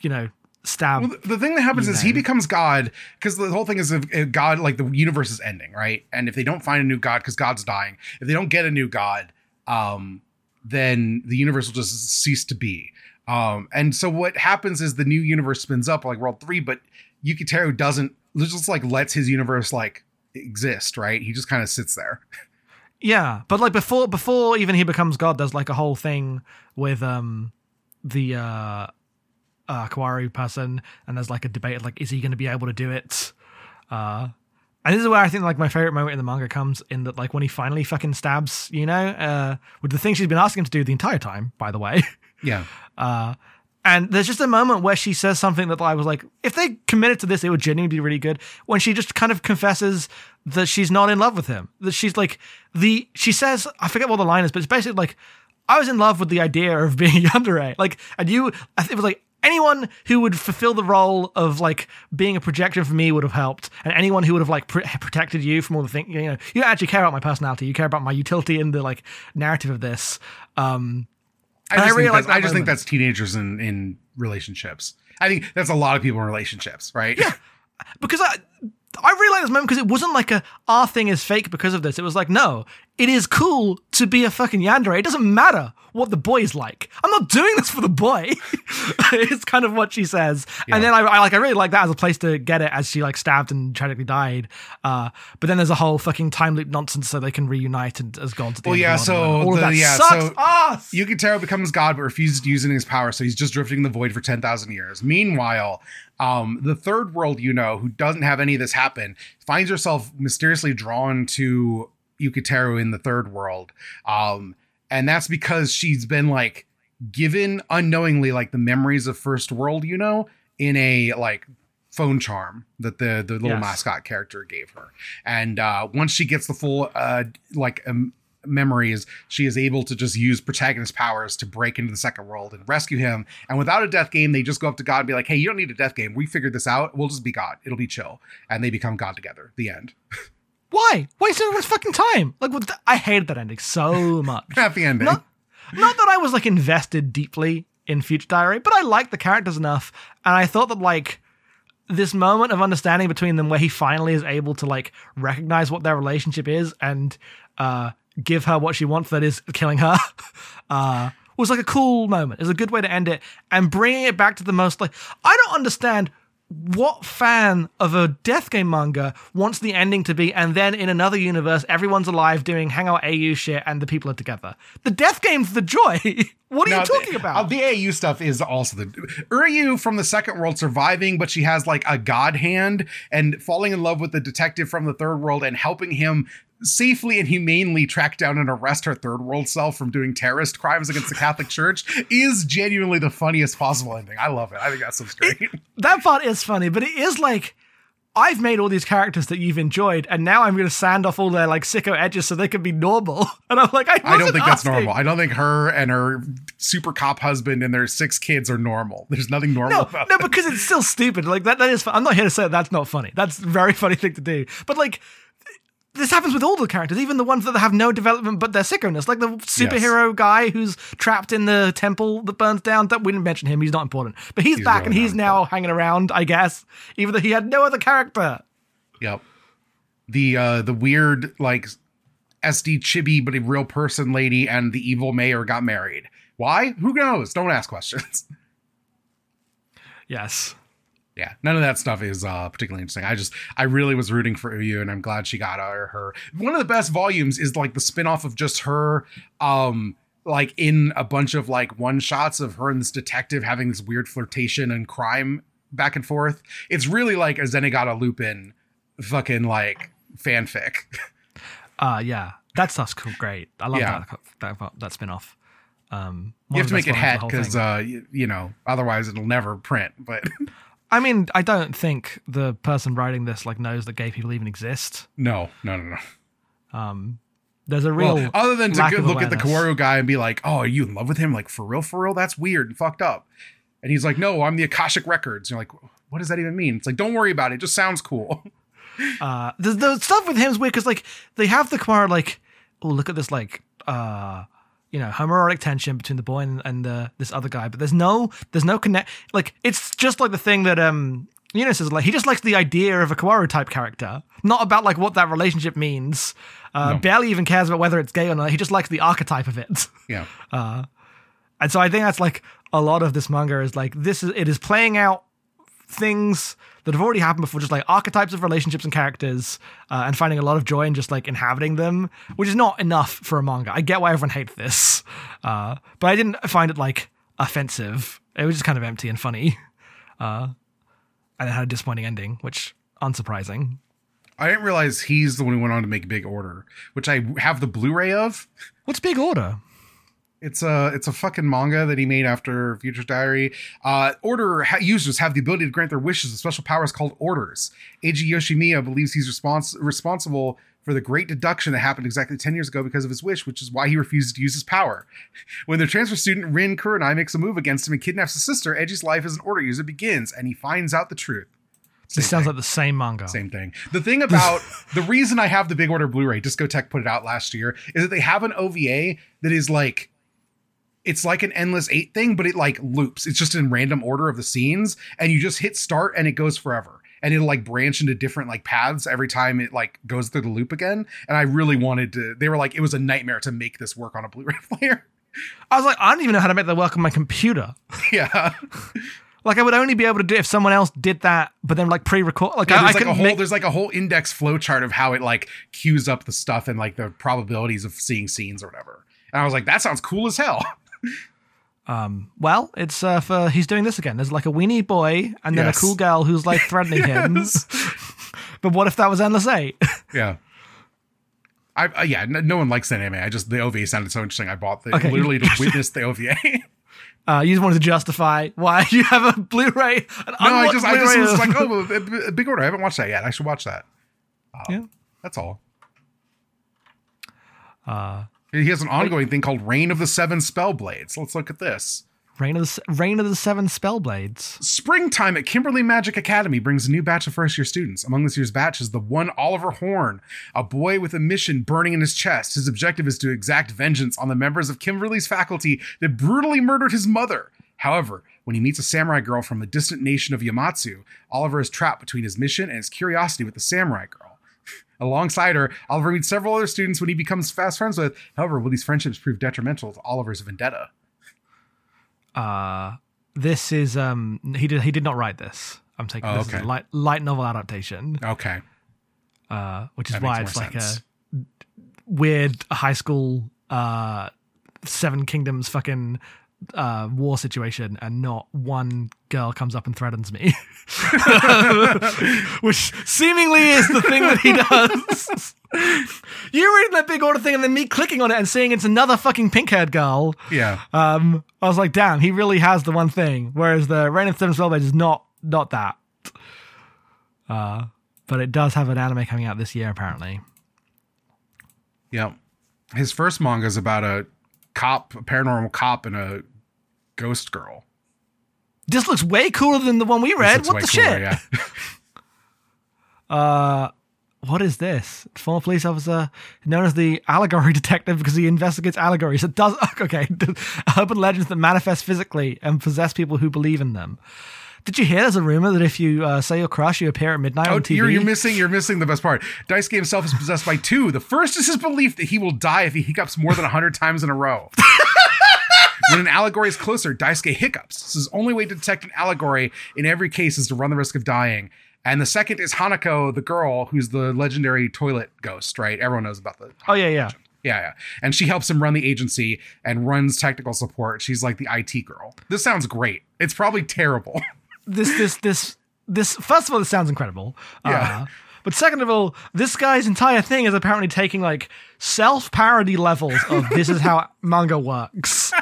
[SPEAKER 1] you know, stab.
[SPEAKER 2] Well, the- thing that happens is he becomes God because the whole thing is if God, like the universe is ending, right? And if they don't find a new God because God's dying, if they don't get a new God, um, then the universe will just cease to be. Um, and so what happens is the new universe spins up like World Three, but Yukiteru doesn't just like lets his universe like exist, right? He just kind of sits there.
[SPEAKER 1] Yeah, but like before, before even he becomes God, there's like a whole thing with um the uh, uh Kawari person, and there's like a debate like, is he going to be able to do it? Uh, and this is where I think like my favorite moment in the manga comes in that like when he finally fucking stabs, you know, uh, with the thing she's been asking him to do the entire time, by the way.
[SPEAKER 2] Yeah.
[SPEAKER 1] Uh, and there's just a moment where she says something that I was like, if they committed to this, it would genuinely be really good. When she just kind of confesses that she's not in love with him, that she's like the she says I forget what the line is, but it's basically like I was in love with the idea of being yandere, like, and you, it was like anyone who would fulfill the role of like being a projection for me would have helped, and anyone who would have like pr- protected you from all the things, you know, you don't actually care about my personality, you care about my utility in the like narrative of this. Um,
[SPEAKER 2] I
[SPEAKER 1] I
[SPEAKER 2] just, think,
[SPEAKER 1] like
[SPEAKER 2] that's, I just think that's teenagers in in relationships. I think that's a lot of people in relationships, right? Yeah.
[SPEAKER 1] because I I really like this moment because it wasn't like a our thing is fake because of this. It was like no, it is cool to be a fucking yandere. It doesn't matter what the boy is like. I'm not doing this for the boy. it's kind of what she says, and then I, I like I really like that as a place to get it as she like stabbed and tragically died. Uh, but then there's a whole fucking time loop nonsense so they can reunite and as gods.
[SPEAKER 2] Well, yeah, so
[SPEAKER 1] all of
[SPEAKER 2] the-
[SPEAKER 1] that
[SPEAKER 2] yeah,
[SPEAKER 1] sucks
[SPEAKER 2] so-
[SPEAKER 1] ass.
[SPEAKER 2] Yukiteru becomes God but refuses to use any of his power, so he's just drifting in the void for 10,000 years. Meanwhile, um, the third world, you know, who doesn't have any of this happen, finds herself mysteriously drawn to Yukiteru in the third world. Um, and that's because she's been like given unknowingly like the memories of first world, you know, in a like phone charm that the the little
[SPEAKER 1] Yes.
[SPEAKER 2] mascot character gave her. And uh, once she gets the full uh, like um, memories, she is able to just use protagonist powers to break into the second world and rescue him. And without a death game, they just go up to God and be like, "Hey, you don't need a death game. We figured this out. We'll just be God. It'll be chill." And they become God together. The end.
[SPEAKER 1] Why? Wasted everyone's fucking time. Like, what the- I hated that ending so much.
[SPEAKER 2] Happy ending.
[SPEAKER 1] Not, not that I was like invested deeply in Future Diary, but I liked the characters enough, and I thought that like this moment of understanding between them, where he finally is able to like recognize what their relationship is and uh, give her what she wants, that is killing her, uh, was like a cool moment. It was a good way to end it, and bringing it back to the most like I don't understand what fan of a death game manga wants the ending to be? And then in another universe everyone's alive doing hangout au shit and the people are together. The death game's the joy. What are
[SPEAKER 2] No,
[SPEAKER 1] you talking
[SPEAKER 2] the,
[SPEAKER 1] about?
[SPEAKER 2] uh, the AU stuff is also the Uryu from the second world surviving, but she has like a god hand and falling in love with the detective from the third world and helping him safely and humanely track down and arrest her third world self from doing terrorist crimes against the Catholic Church is genuinely the funniest possible ending. I love it. I think that sounds great.
[SPEAKER 1] that part is funny but it is like I've made all these characters that you've enjoyed, and now I'm going to sand off all their like sicko edges so they can be normal. And I'm like, I,
[SPEAKER 2] I don't think that's
[SPEAKER 1] asking.
[SPEAKER 2] normal. I don't think her and her super cop husband and their six kids are normal. There's nothing normal
[SPEAKER 1] No,
[SPEAKER 2] about
[SPEAKER 1] no, because it's still stupid. Like that. That is. Fun. I'm not here to say that that's not funny. That's a very funny thing to do. But like, this happens with all the characters, even the ones that have no development but their sickoness. Like the superhero guy who's trapped in the temple that burns down. That we didn't mention him. He's not important. But he's,
[SPEAKER 2] He's
[SPEAKER 1] back and he's now hanging around. I guess, even though he had no other character.
[SPEAKER 2] Yep. The uh the weird like SD chibi but a real person lady and the evil mayor got married. Why? Who knows? Don't ask questions.
[SPEAKER 1] Yes.
[SPEAKER 2] Yeah, none of that stuff is uh particularly interesting. I just I really was rooting for Uryu and I'm glad she got her. her. One of the best volumes is like the spin-off of just her um like in a bunch of like one shots of her and this detective having this weird flirtation and crime back and forth. It's really like a Zenigata Lupin fucking like fanfic.
[SPEAKER 1] Uh yeah. That stuff's cool. Great. I love
[SPEAKER 2] Yeah.
[SPEAKER 1] that that that spin off. Um,
[SPEAKER 2] you have to make it
[SPEAKER 1] best ones of
[SPEAKER 2] het
[SPEAKER 1] the whole
[SPEAKER 2] because uh you, you know otherwise it'll never print but
[SPEAKER 1] I mean, I don't think the person writing this like knows that gay people even exist.
[SPEAKER 2] no no no no.
[SPEAKER 1] Um, there's a real
[SPEAKER 2] well, other than to look at the. Kaworu guy and be like oh are you in love with him? Like for real for real? That's weird and fucked up. And he's like no I'm the Akashic Records. You're like what does that even mean? It's like don't worry about it, it just sounds cool.
[SPEAKER 1] Uh the, the stuff with him is weird because like they have the Kamara like oh look at this like uh you know homoerotic tension between the boy and, and the this other guy but there's no there's no connect like it's just like the thing that um Esuno is like he just likes the idea of a Kaworu type character not about like what that relationship means. Uh
[SPEAKER 2] No.
[SPEAKER 1] barely even cares about whether it's gay or not. He just likes the archetype of it.
[SPEAKER 2] Yeah.
[SPEAKER 1] And so I think that's like a lot of this manga is like this is it is playing out things that have already happened before, just like archetypes of relationships and characters, uh, and finding a lot of joy in just like inhabiting them, which is not enough for a manga. I get why everyone hates this, uh, but I didn't find it like offensive. It was just kind of empty and funny, uh, and it had a disappointing ending, which unsurprising.
[SPEAKER 2] I didn't realize he's the one who went on to make Big Order which I have the Blu-ray of
[SPEAKER 1] What's Big Order?
[SPEAKER 2] It's a it's a fucking manga that he made after Future Diary. Uh, order ha- users have the ability to grant their wishes with special powers called orders. Eiji Hoshimiya believes he's respons- responsible for the great deduction that happened exactly 10 years ago because of his wish, which is why he refuses to use his power. When the transfer student Rin Kurenai makes a move against him and kidnaps his sister, Eiji's life as an order user begins, and he finds out the truth.
[SPEAKER 1] This sounds like the same manga.
[SPEAKER 2] Same thing. The thing about the reason I have the Big Order Blu-ray, Discotek put it out last year, is that they have an OVA that is like it's like an endless eight thing, but it like loops. It's just in random order of the scenes, and you just hit start and it goes forever. And it'll like branch into different like paths every time it like goes through the loop again. And I really wanted to, they were like, it was a nightmare to make this work on a Blu-ray player.
[SPEAKER 1] I was like, I don't even know how to make that work on my computer.
[SPEAKER 2] yeah.
[SPEAKER 1] Like I would only be able to do it if someone else did that, but then like pre-record. Like
[SPEAKER 2] Yeah,
[SPEAKER 1] I, I
[SPEAKER 2] there's like
[SPEAKER 1] couldn't
[SPEAKER 2] a whole
[SPEAKER 1] make.
[SPEAKER 2] there's like a whole index flow chart of how it like queues up the stuff and like the probabilities of seeing scenes or whatever. And I was like, that sounds cool as hell.
[SPEAKER 1] Um, well, it's uh, for he's doing this again. There's like a weenie boy and then
[SPEAKER 2] Yes.
[SPEAKER 1] a cool girl who's like threatening him. But what if that was Endless Eight?
[SPEAKER 2] Yeah. I, uh, yeah, no, no one likes that anime. I just the OVA sounded so interesting. I bought the
[SPEAKER 1] Okay.
[SPEAKER 2] literally to witness the OVA.
[SPEAKER 1] Uh, you just wanted to justify why you have a Blu-ray. An
[SPEAKER 2] I just I just
[SPEAKER 1] Blu-ray
[SPEAKER 2] was
[SPEAKER 1] of-
[SPEAKER 2] like, oh, big order. I haven't watched that yet. I should watch that. Um,
[SPEAKER 1] Yeah.
[SPEAKER 2] that's all.
[SPEAKER 1] Uh,
[SPEAKER 2] He has an ongoing thing called Reign of the Seven Spell Blades. Let's look at this.
[SPEAKER 1] Reign of the Reign of the Seven Spellblades.
[SPEAKER 2] Springtime at Kimberly Magic Academy brings a new batch of first year students. Among this year's batch is the one Oliver Horn, a boy with a mission burning in his chest. His objective is to exact vengeance on the members of Kimberly's faculty that brutally murdered his mother. However, when he meets a samurai girl from the distant nation of Yamatsu, Oliver is trapped between his mission and his curiosity with the samurai girl. Alongside her, Oliver meets several other students when he becomes fast friends with. However, will these friendships prove detrimental to Oliver's vendetta?
[SPEAKER 1] Uh, this is um he did he did not write this. I'm taking
[SPEAKER 2] Oh,
[SPEAKER 1] this is
[SPEAKER 2] okay.
[SPEAKER 1] a light light novel adaptation,
[SPEAKER 2] Okay.
[SPEAKER 1] uh, which is
[SPEAKER 2] That
[SPEAKER 1] why it's like
[SPEAKER 2] sense.
[SPEAKER 1] a weird high school uh Seven Kingdoms fucking uh war situation and not one girl comes up and threatens me. which seemingly is the thing that he does. you reading that big order thing and then me clicking on it and seeing it's another fucking pink haired girl.
[SPEAKER 2] Yeah.
[SPEAKER 1] Um, I was like, damn, he really has the one thing. Whereas the Reign of Seven Spellblades is not not that. Uh, but it does have an anime coming out this year, apparently.
[SPEAKER 2] Yeah. His first manga is about a cop, a paranormal cop, and a ghost girl.
[SPEAKER 1] This looks way cooler than the one we read. What the
[SPEAKER 2] way
[SPEAKER 1] shit?
[SPEAKER 2] Yeah.
[SPEAKER 1] Uh, what is this? Former police officer known as the allegory detective because he investigates allegories. It does okay. Urban legends that manifest physically and possess people who believe in them. Did you hear there's a rumor that if you uh, say your crush, you appear at midnight
[SPEAKER 2] Oh,
[SPEAKER 1] on TV?
[SPEAKER 2] you're, you're missing. You're missing the best part. Daisuke himself is possessed by two. The first is his belief that he will die if he hiccups more than hundred times in a row. when an allegory is closer, Daisuke hiccups. So his only way to detect an allegory in every case is to run the risk of dying. And the second is Hanako, the girl who's the legendary toilet ghost. Right? Everyone knows about the
[SPEAKER 1] oh yeah, yeah.
[SPEAKER 2] Yeah, yeah. And she helps him run the agency and runs technical support. She's like the IT girl. This sounds great. It's probably terrible.
[SPEAKER 1] this this this this first of all this sounds incredible
[SPEAKER 2] Yeah.
[SPEAKER 1] uh, but second of all this guy's entire thing is apparently taking like self-parody levels of this is how manga works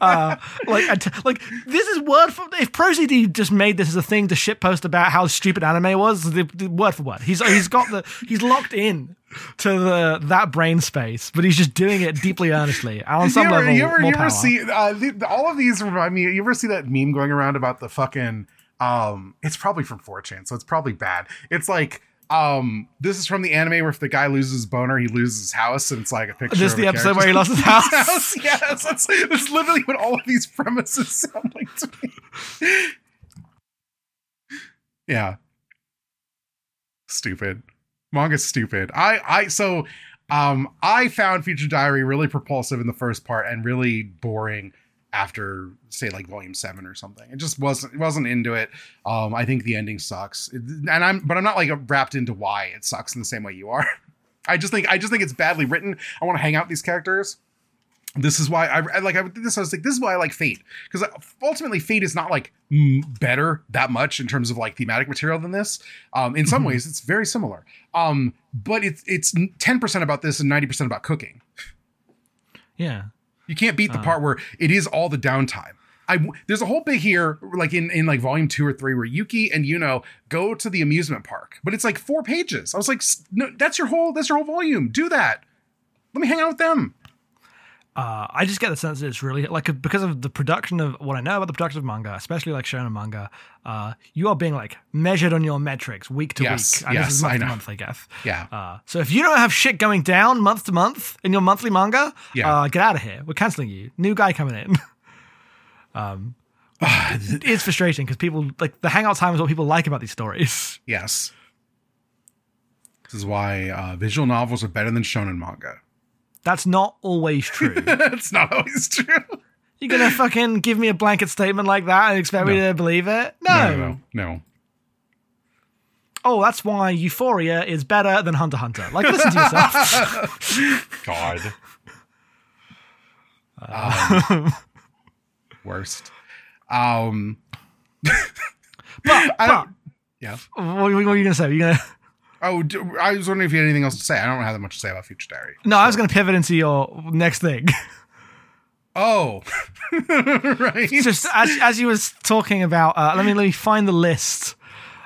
[SPEAKER 1] uh, like like this is word for if ProCD just made this as a thing to shitpost about how stupid anime was the, the word for word he's he's got the he's locked in to the that brain space but he's just doing it deeply earnestly on some
[SPEAKER 2] you ever,
[SPEAKER 1] level
[SPEAKER 2] you ever,
[SPEAKER 1] more
[SPEAKER 2] you ever
[SPEAKER 1] power.
[SPEAKER 2] see uh, the, all of these remind me? You ever see that meme going around about the fucking? Um, it's probably from 4chan, so it's probably bad. It's like. Um, this is from the anime where if the guy loses his boner, he loses his house, and it's like a picture.
[SPEAKER 1] This
[SPEAKER 2] of
[SPEAKER 1] the episode where he lost his house?
[SPEAKER 2] yes, that's, that's literally what all of these premises sound like to me. yeah, stupid. Manga's stupid. I I so um I found Future Diary really propulsive in the first part and really boring after say like volume 7 or something. It just wasn't wasn't into it. Um I think the ending sucks. And I'm but I'm not like wrapped into why it sucks in the same way you are. I just think I just think it's badly written. I want to hang out with these characters. This is why I, I like I this I was like this is why I like Fate because ultimately Fate is not like better that much in terms of like thematic material than this. Um, in some
[SPEAKER 1] Mhm.
[SPEAKER 2] ways, it's very similar. Um, but it's it's ten percent about this and ninety percent about cooking.
[SPEAKER 1] yeah
[SPEAKER 2] You can't beat the
[SPEAKER 1] Uh.
[SPEAKER 2] part where it is all the downtime. I there's a whole bit here, like in in like volume two or three, where Yuki and Yuno go to the amusement park, but it's like four pages. I was like, no, that's your whole that's your whole volume. Do that. Let me hang out with them.
[SPEAKER 1] Uh, I just get the sense that it's really like because of the production of what I know about the production of manga, especially like shonen manga. Uh, you are being like measured on your metrics week to
[SPEAKER 2] Yes,
[SPEAKER 1] week, and
[SPEAKER 2] yes,
[SPEAKER 1] this is month to month, I guess.
[SPEAKER 2] Yeah.
[SPEAKER 1] Uh, so if you don't have shit going down month to month in your monthly manga,
[SPEAKER 2] Yeah.
[SPEAKER 1] uh, get out of here. We're canceling you. New guy coming in. um, it's frustrating because people like the hangout time is what people like about these stories.
[SPEAKER 2] Yes. This is why uh, visual novels are better than shonen manga.
[SPEAKER 1] That's not always true.
[SPEAKER 2] That's not always true.
[SPEAKER 1] You're gonna fucking give me a blanket statement like that and expect me to believe it?
[SPEAKER 2] No, no, no. no.
[SPEAKER 1] oh, that's why Euphoria is better than Hunter Hunter. Like, listen to yourself.
[SPEAKER 2] God. Um, worst. Um,
[SPEAKER 1] but, but.
[SPEAKER 2] Yeah.
[SPEAKER 1] what, what were you gonna say? Were you gonna?
[SPEAKER 2] Oh, I was wondering if you had anything else to say. I don't have that much to say about Future Diary.
[SPEAKER 1] No, I was gonna pivot into your next thing.
[SPEAKER 2] Oh, right.
[SPEAKER 1] Just as as you was talking about. Uh, let me let me find the list.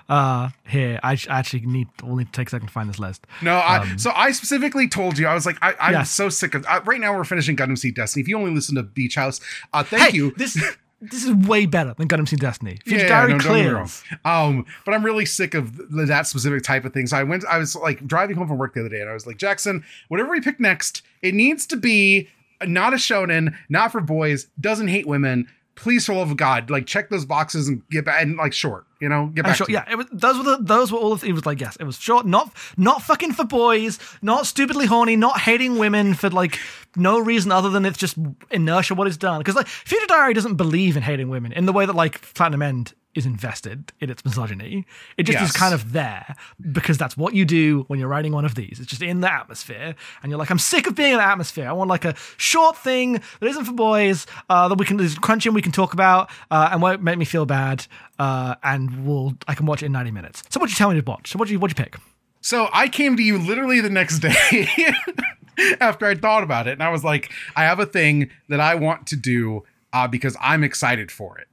[SPEAKER 1] Uh, here, I sh- actually need. We'll need to take a second to find this list.
[SPEAKER 2] No, I, so I specifically told you I was like I, I'm
[SPEAKER 1] Yes.
[SPEAKER 2] so sick of. Uh, right now we're finishing Gundam Seed Destiny. If you only listen to Beach House, uh, thank
[SPEAKER 1] Hey,
[SPEAKER 2] you.
[SPEAKER 1] This this is way better than Gundam Seed Destiny. Future
[SPEAKER 2] yeah,
[SPEAKER 1] Diary
[SPEAKER 2] no, don't get me wrong.
[SPEAKER 1] clears.
[SPEAKER 2] Um, but I'm really sick of th- that specific type of thing. So I went, I was like driving home from work the other day, and I was like, Jackson, whatever we pick next, it needs to be not a shonen, not for boys, doesn't hate women. Please, for the love of God, like check those boxes and get back and like short, you know, get back.
[SPEAKER 1] short, yeah, it was, those were the, those were all. Of, it was like yes, it was short, not not fucking for boys, not stupidly horny, not hating women for like no reason other than it's just inertia what it's done. Because like Future Diary doesn't believe in hating women in the way that like Platinum End is invested in its misogyny. It just
[SPEAKER 2] Yes.
[SPEAKER 1] is kind of there because that's what you do when you're writing one of these. It's just in the atmosphere, and you're like, I'm sick of being in the atmosphere. I want like a short thing that isn't for boys uh, that we can there's crunch in, we can talk about, uh, and won't make me feel bad. Uh, and we'll I can watch it in 90 minutes. So what you tell me to watch? So what you what you pick?
[SPEAKER 2] So I came to you literally the next day after I thought about it, and I was like, I have a thing that I want to do uh, because I'm excited for it.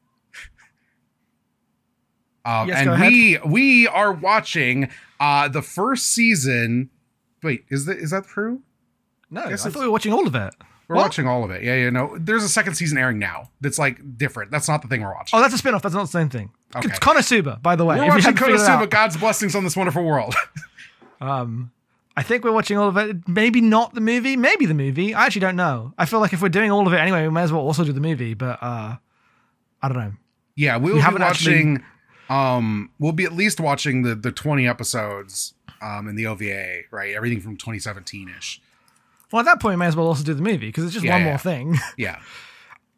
[SPEAKER 2] Um,
[SPEAKER 1] Yes,
[SPEAKER 2] and
[SPEAKER 1] go ahead.
[SPEAKER 2] we we are watching uh, the first season. Wait, is that is that true?
[SPEAKER 1] No, I
[SPEAKER 2] Guess
[SPEAKER 1] thought
[SPEAKER 2] it's-
[SPEAKER 1] we were watching all of it.
[SPEAKER 2] We're
[SPEAKER 1] What?
[SPEAKER 2] watching all of it. Yeah, yeah. No, there's a second season airing now. That's like different. That's not the thing we're watching.
[SPEAKER 1] Oh, that's a spin-off. That's not the same thing.
[SPEAKER 2] Okay.
[SPEAKER 1] It's Konosuba, by the way.
[SPEAKER 2] we're watching
[SPEAKER 1] hadn't figured it
[SPEAKER 2] Konosuba. God's blessings on this wonderful world.
[SPEAKER 1] Um, I think we're watching all of it. Maybe not the movie. Maybe the movie. I actually don't know. I feel like if we're doing all of it anyway, we may as well also do the movie. But uh, I don't know.
[SPEAKER 2] Yeah, we'll be
[SPEAKER 1] haven't actually-
[SPEAKER 2] watching. Um, we'll be at least watching the the twenty episodes. Um, in the OVA, right? Everything from 2017 ish.
[SPEAKER 1] Well, at that point, we might as well also do the movie because it's just
[SPEAKER 2] Yeah,
[SPEAKER 1] one
[SPEAKER 2] yeah.
[SPEAKER 1] more thing.
[SPEAKER 2] Yeah,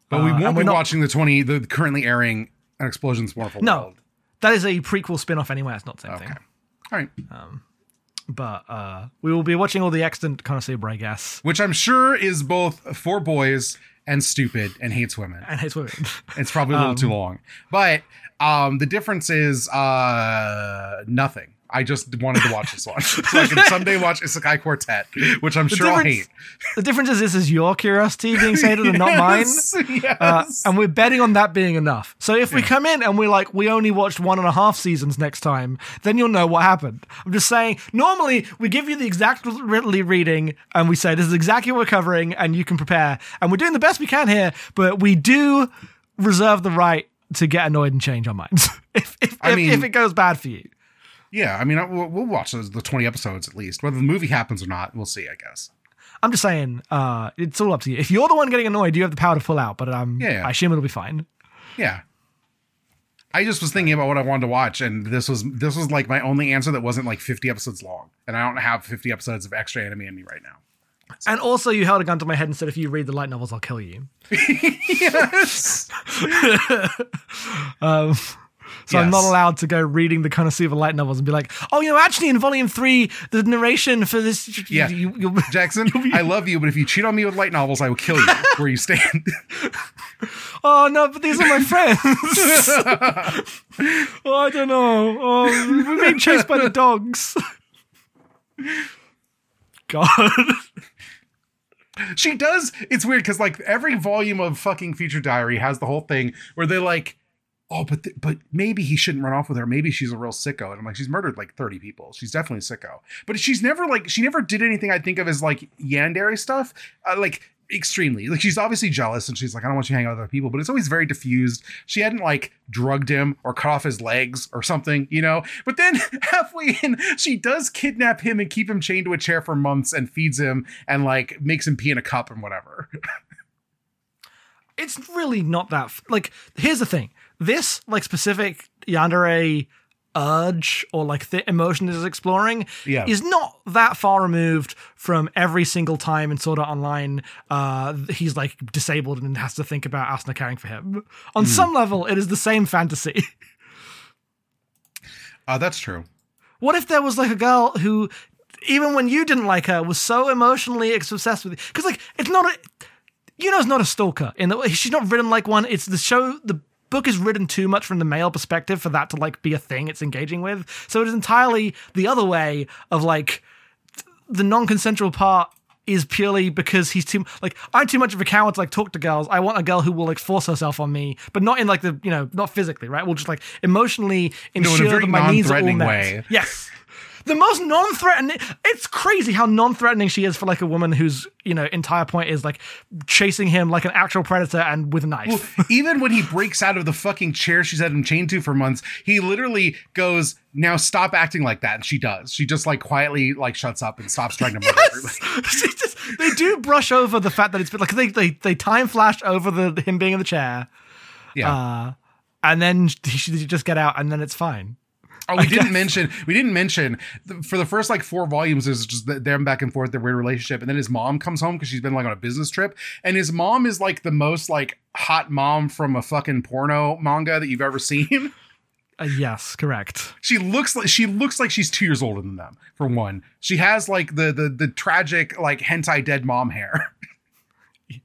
[SPEAKER 2] but we
[SPEAKER 1] Uh,
[SPEAKER 2] won't be
[SPEAKER 1] not-
[SPEAKER 2] watching the 20, the currently airing An Explosion's Wonderful
[SPEAKER 1] No.
[SPEAKER 2] World.
[SPEAKER 1] that is a prequel spin-off anyway. It's not the same
[SPEAKER 2] Okay,
[SPEAKER 1] thing.
[SPEAKER 2] all right.
[SPEAKER 1] Um, but uh, we will be watching all the extant Konosuba, I guess,
[SPEAKER 2] Which I'm sure is both for boys and stupid and hates women.
[SPEAKER 1] and hates women.
[SPEAKER 2] It's probably a little
[SPEAKER 1] Um,
[SPEAKER 2] too long, but um, the difference is uh, nothing. I just wanted to watch this one so I can someday watch Isekai Quartet, which I'm sure I'll hate.
[SPEAKER 1] the difference is this is your curiosity being sated and not mine.
[SPEAKER 2] Yes.
[SPEAKER 1] Uh, and we're betting on that being enough. So if we come in and we're like, we only watched one and a half seasons next time, then you'll know what happened. I'm just saying, normally we give you the exact Ridley reading and we say, this is exactly what we're covering and you can prepare. And we're doing the best we can here, but we do reserve the right to get annoyed and change our minds if, if,
[SPEAKER 2] I
[SPEAKER 1] if,
[SPEAKER 2] mean-
[SPEAKER 1] if it goes bad for you.
[SPEAKER 2] Yeah, I mean, we'll, we'll watch the 20 episodes at least. Whether the movie happens or not, we'll see, I guess.
[SPEAKER 1] I'm just saying, uh, it's all up to you. If you're the one getting annoyed, you have the power to pull out, but um,
[SPEAKER 2] Yeah.
[SPEAKER 1] I assume it'll be fine.
[SPEAKER 2] Yeah. I just was thinking about what I wanted to watch, and this was this was like my only answer that wasn't like 50 episodes long. And I don't have 50 episodes of extra anime in me right now.
[SPEAKER 1] And also, you held a gun to my head and said, if you read the light novels, I'll kill you.
[SPEAKER 2] yes.
[SPEAKER 1] Um, so I'm not allowed to go reading the Konosuba light novels and be like, oh, you know, actually in volume three, the narration for this.
[SPEAKER 2] Yeah.
[SPEAKER 1] You, you,
[SPEAKER 2] Jackson, I love you, but if you cheat on me with light novels, I will kill you where you stand.
[SPEAKER 1] oh, no, but these are my friends. oh, I don't know. Oh, we're being chased by the dogs. God.
[SPEAKER 2] she does. It's weird because like every volume of fucking Future Diary has the whole thing where they're like, "Oh, but th- but maybe he shouldn't run off with her. Maybe she's a real sicko." And I'm like, "She's murdered like 30 people. She's definitely a sicko." But she's never like she never did anything I think of as like yandere stuff. Uh, like extremely like she's obviously jealous and she's like i don't want you to hang out with other people but it's always very diffused she hadn't like drugged him or cut off his legs or something you know but then halfway in she does kidnap him and keep him chained to a chair for months and feeds him and like makes him pee in a cup and whatever
[SPEAKER 1] it's really not that f- like here's the thing this like specific yandere urge or like the emotion it is exploring
[SPEAKER 2] Yeah.
[SPEAKER 1] is not that far removed from every single time in Sword Art Online uh he's like disabled and has to think about Asuna caring for him on some level it is the same fantasy
[SPEAKER 2] uh that's true
[SPEAKER 1] what if there was like a girl who even when you didn't like her was so emotionally obsessed with you because like it's not a Yuno's not a stalker in the way she's not written like one. It's the show the book is written too much from the male perspective for that to like be a thing it's engaging with. So it is entirely the other way of like the non-consensual part is purely because he's too like I'm too much of a coward to like talk to girls. I want a girl who will like force herself on me, but not in like the you know not physically, right? We'll just like emotionally
[SPEAKER 2] in a
[SPEAKER 1] ensure
[SPEAKER 2] very
[SPEAKER 1] that my needs are all met.
[SPEAKER 2] way.
[SPEAKER 1] Yes. The most non-threatening. It's crazy how non-threatening she is for like a woman whose you know entire point is like chasing him like an actual predator and with a knife.
[SPEAKER 2] Even when he breaks out of the fucking chair she's had him chained to for months, he literally goes, "Now stop acting like that," and she does. She just like quietly like shuts up and stops trying to murder everybody.
[SPEAKER 1] she just, they do brush over the fact that it's been like they they they time flash over the him being in the chair,
[SPEAKER 2] Yeah.
[SPEAKER 1] uh, and then he should just get out, and then it's fine.
[SPEAKER 2] Oh, we didn't mention. We didn't mention the, for the first like four volumes is just th- them back and forth their weird relationship, and then his mom comes home because she's been like on a business trip, and his mom is like the most like hot mom from a fucking porno manga that you've ever seen.
[SPEAKER 1] Uh, yes, correct.
[SPEAKER 2] she looks like she looks like she's two years older than them. For one, she has like the the the tragic like hentai dead mom hair.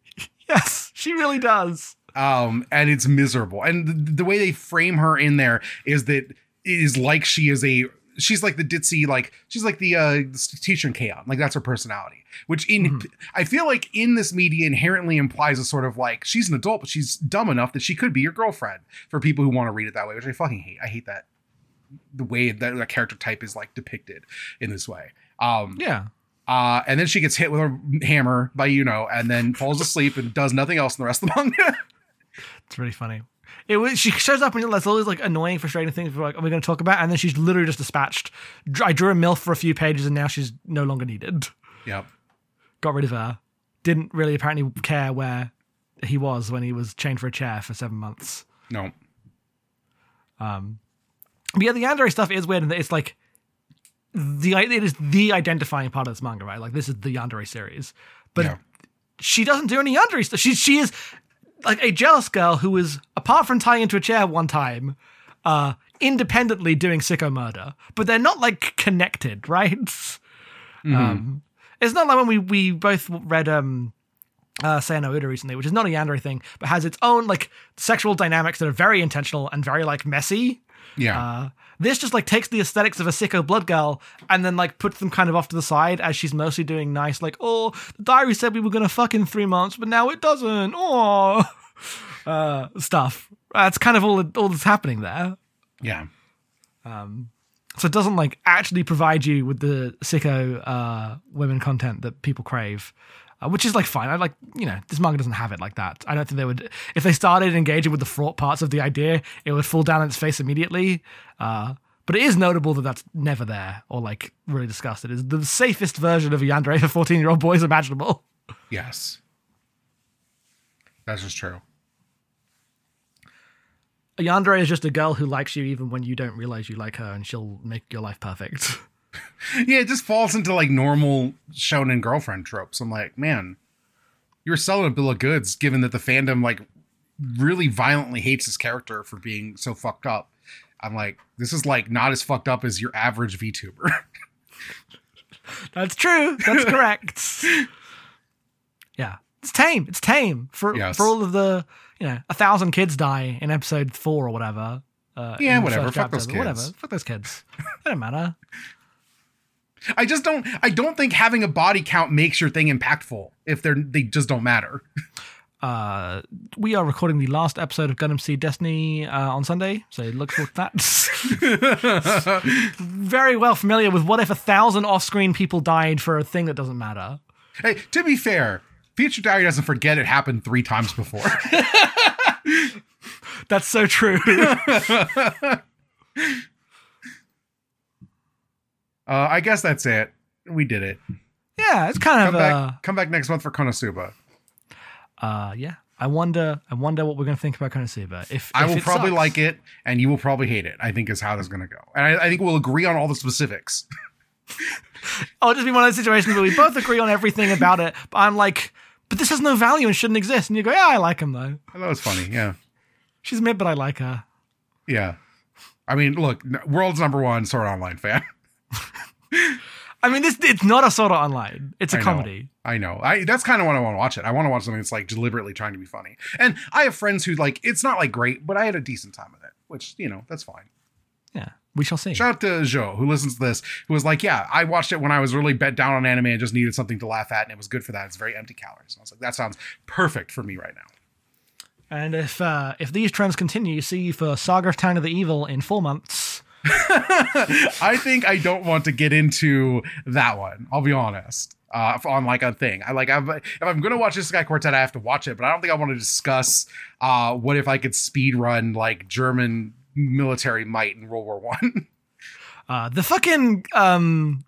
[SPEAKER 1] Yes, she really does.
[SPEAKER 2] um and it's miserable and the, the way they frame her in there is that is like she is a she's like the ditzy like she's like the uh teacher in chaos like that's her personality which in i feel like in this media inherently implies a sort of like she's an adult but she's dumb enough that she could be your girlfriend for people who want to read it that way which i fucking hate. I hate that the way that that character type is like depicted in this way. Um
[SPEAKER 1] Yeah.
[SPEAKER 2] uh and then she gets hit with a hammer by you know and then falls asleep and does nothing else in the rest of the manga.
[SPEAKER 1] It's really funny. It was she shows up and there's always like annoying, frustrating things we're like, are we going to talk about? And then she's literally just dispatched. I drew a milf for a few pages and now she's no longer needed.
[SPEAKER 2] yep
[SPEAKER 1] Got rid of her. Didn't really apparently care where he was when he was chained for a chair for seven months.
[SPEAKER 2] no
[SPEAKER 1] Um, but yeah, the Yandere stuff is weird, and it's like the it is the identifying part of this manga, right? Like this is the Yandere series, but
[SPEAKER 2] Yeah.
[SPEAKER 1] she doesn't do any Yandere stuff. She she is like a jealous girl who is apart from tying into a chair one time, uh, independently doing sicko murder, but they're not like connected, right? Um, it's not like when we we both read um uh, Saya no Uta recently, which is not a Yandere thing, but has its own like sexual dynamics that are very intentional and very like messy.
[SPEAKER 2] Yeah.
[SPEAKER 1] Uh, this just like takes the aesthetics of a sicko blood girl and then like puts them kind of off to the side as she's mostly doing nice, like, oh, the diary said we were gonna fuck in three months, but now it doesn't. Oh, uh, stuff. That's kind of all all that's happening there.
[SPEAKER 2] yeah. Um.
[SPEAKER 1] So it doesn't like actually provide you with the sicko uh, women content that people crave. Uh, which is like fine. I like, you know, this manga doesn't have it like that. I don't think they would, if they started engaging with the fraught parts of the idea, it would fall down on its face immediately. Uh, but it is notable that that's never there or like really discussed. It is the safest version of a Yandere for 14 year old boys imaginable.
[SPEAKER 2] Yes. That's just true.
[SPEAKER 1] A Yandere is just a girl who likes you even when you don't realize you like her and she'll make your life perfect.
[SPEAKER 2] Yeah, it just falls into like normal shonen girlfriend tropes. I'm like, man, you're selling a bill of goods given that the fandom like really violently hates this character for being so fucked up. I'm like, this is like not as fucked up as your average VTuber.
[SPEAKER 1] That's true. That's correct. yeah, it's tame. It's tame for
[SPEAKER 2] Yes.
[SPEAKER 1] for all of the you know a thousand kids die in episode four or whatever. Uh,
[SPEAKER 2] Yeah, whatever. Fuck
[SPEAKER 1] chapter,
[SPEAKER 2] those
[SPEAKER 1] but Whatever. Fuck those kids. they don't matter.
[SPEAKER 2] I just don't I don't think having a body count makes your thing impactful if they're they just don't matter.
[SPEAKER 1] Uh, we are recording the last episode of Gundam Seed Destiny uh, on Sunday, so look forward to that. Very well familiar with what if a thousand off-screen people died for a thing that doesn't matter.
[SPEAKER 2] Hey, to be fair, Future Diary doesn't forget it happened three times before.
[SPEAKER 1] That's so true.
[SPEAKER 2] uh, I guess that's it. We did it.
[SPEAKER 1] yeah, it's kind
[SPEAKER 2] Come
[SPEAKER 1] of uh,
[SPEAKER 2] come back next month for Konosuba.
[SPEAKER 1] uh, yeah. I wonder. I wonder what we're going to think about Konosuba. If,
[SPEAKER 2] I will probably
[SPEAKER 1] sucks.
[SPEAKER 2] like it, and you will probably hate it. I think is how this is going to go, and I, I think we'll agree on all the specifics.
[SPEAKER 1] I'll just be one of those situations where we both agree on everything about it, but I'm like, but this has no value and shouldn't exist. And you go, yeah, I like him though.
[SPEAKER 2] that was funny. Yeah,
[SPEAKER 1] She's mid, but I like her.
[SPEAKER 2] yeah. I mean, look, world's number one Sword Online fan.
[SPEAKER 1] I mean, this it's not a Sword Art Online. It's a
[SPEAKER 2] I know.
[SPEAKER 1] comedy.
[SPEAKER 2] I know. I that's kind of what I want to watch it. I want to watch something that's like deliberately trying to be funny. And I have friends who like it's not like great, but I had a decent time with it, which you know that's fine.
[SPEAKER 1] Yeah, we shall see.
[SPEAKER 2] Shout out to Joe who listens to this, who was like, "Yeah, I watched it when I was really bet down on anime and just needed something to laugh at, and it was good for that. It's very empty calories." And I was like, "That sounds perfect for me right now."
[SPEAKER 1] And if uh, if these trends continue, see you for Saga of Tanya the Evil in four months.
[SPEAKER 2] I think I don't want to get into that one. I'll be honest. Uh, on like a thing, I like I've, if I'm gonna watch Isekai Quartet, I have to watch it. But I don't think I want to discuss uh, what if I could speed run like German military might in World War One.
[SPEAKER 1] Uh, the fucking um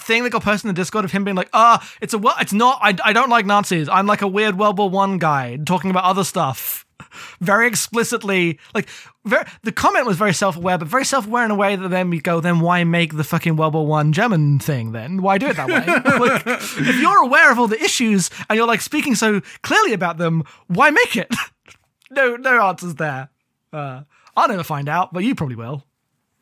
[SPEAKER 1] thing that got posted in the Discord of him being like, "Ah, it's a? It's not. I, I don't like Nazis. I'm like a weird World War One guy talking about other stuff." Very explicitly, like very, the comment was very self-aware, but very self-aware in a way that then we go, then why make the fucking World War One German thing? Then why do it that way? like, if you're aware of all the issues and you're like speaking so clearly about them, why make it? no, no answers there. Uh, I'll never find out, but you probably will.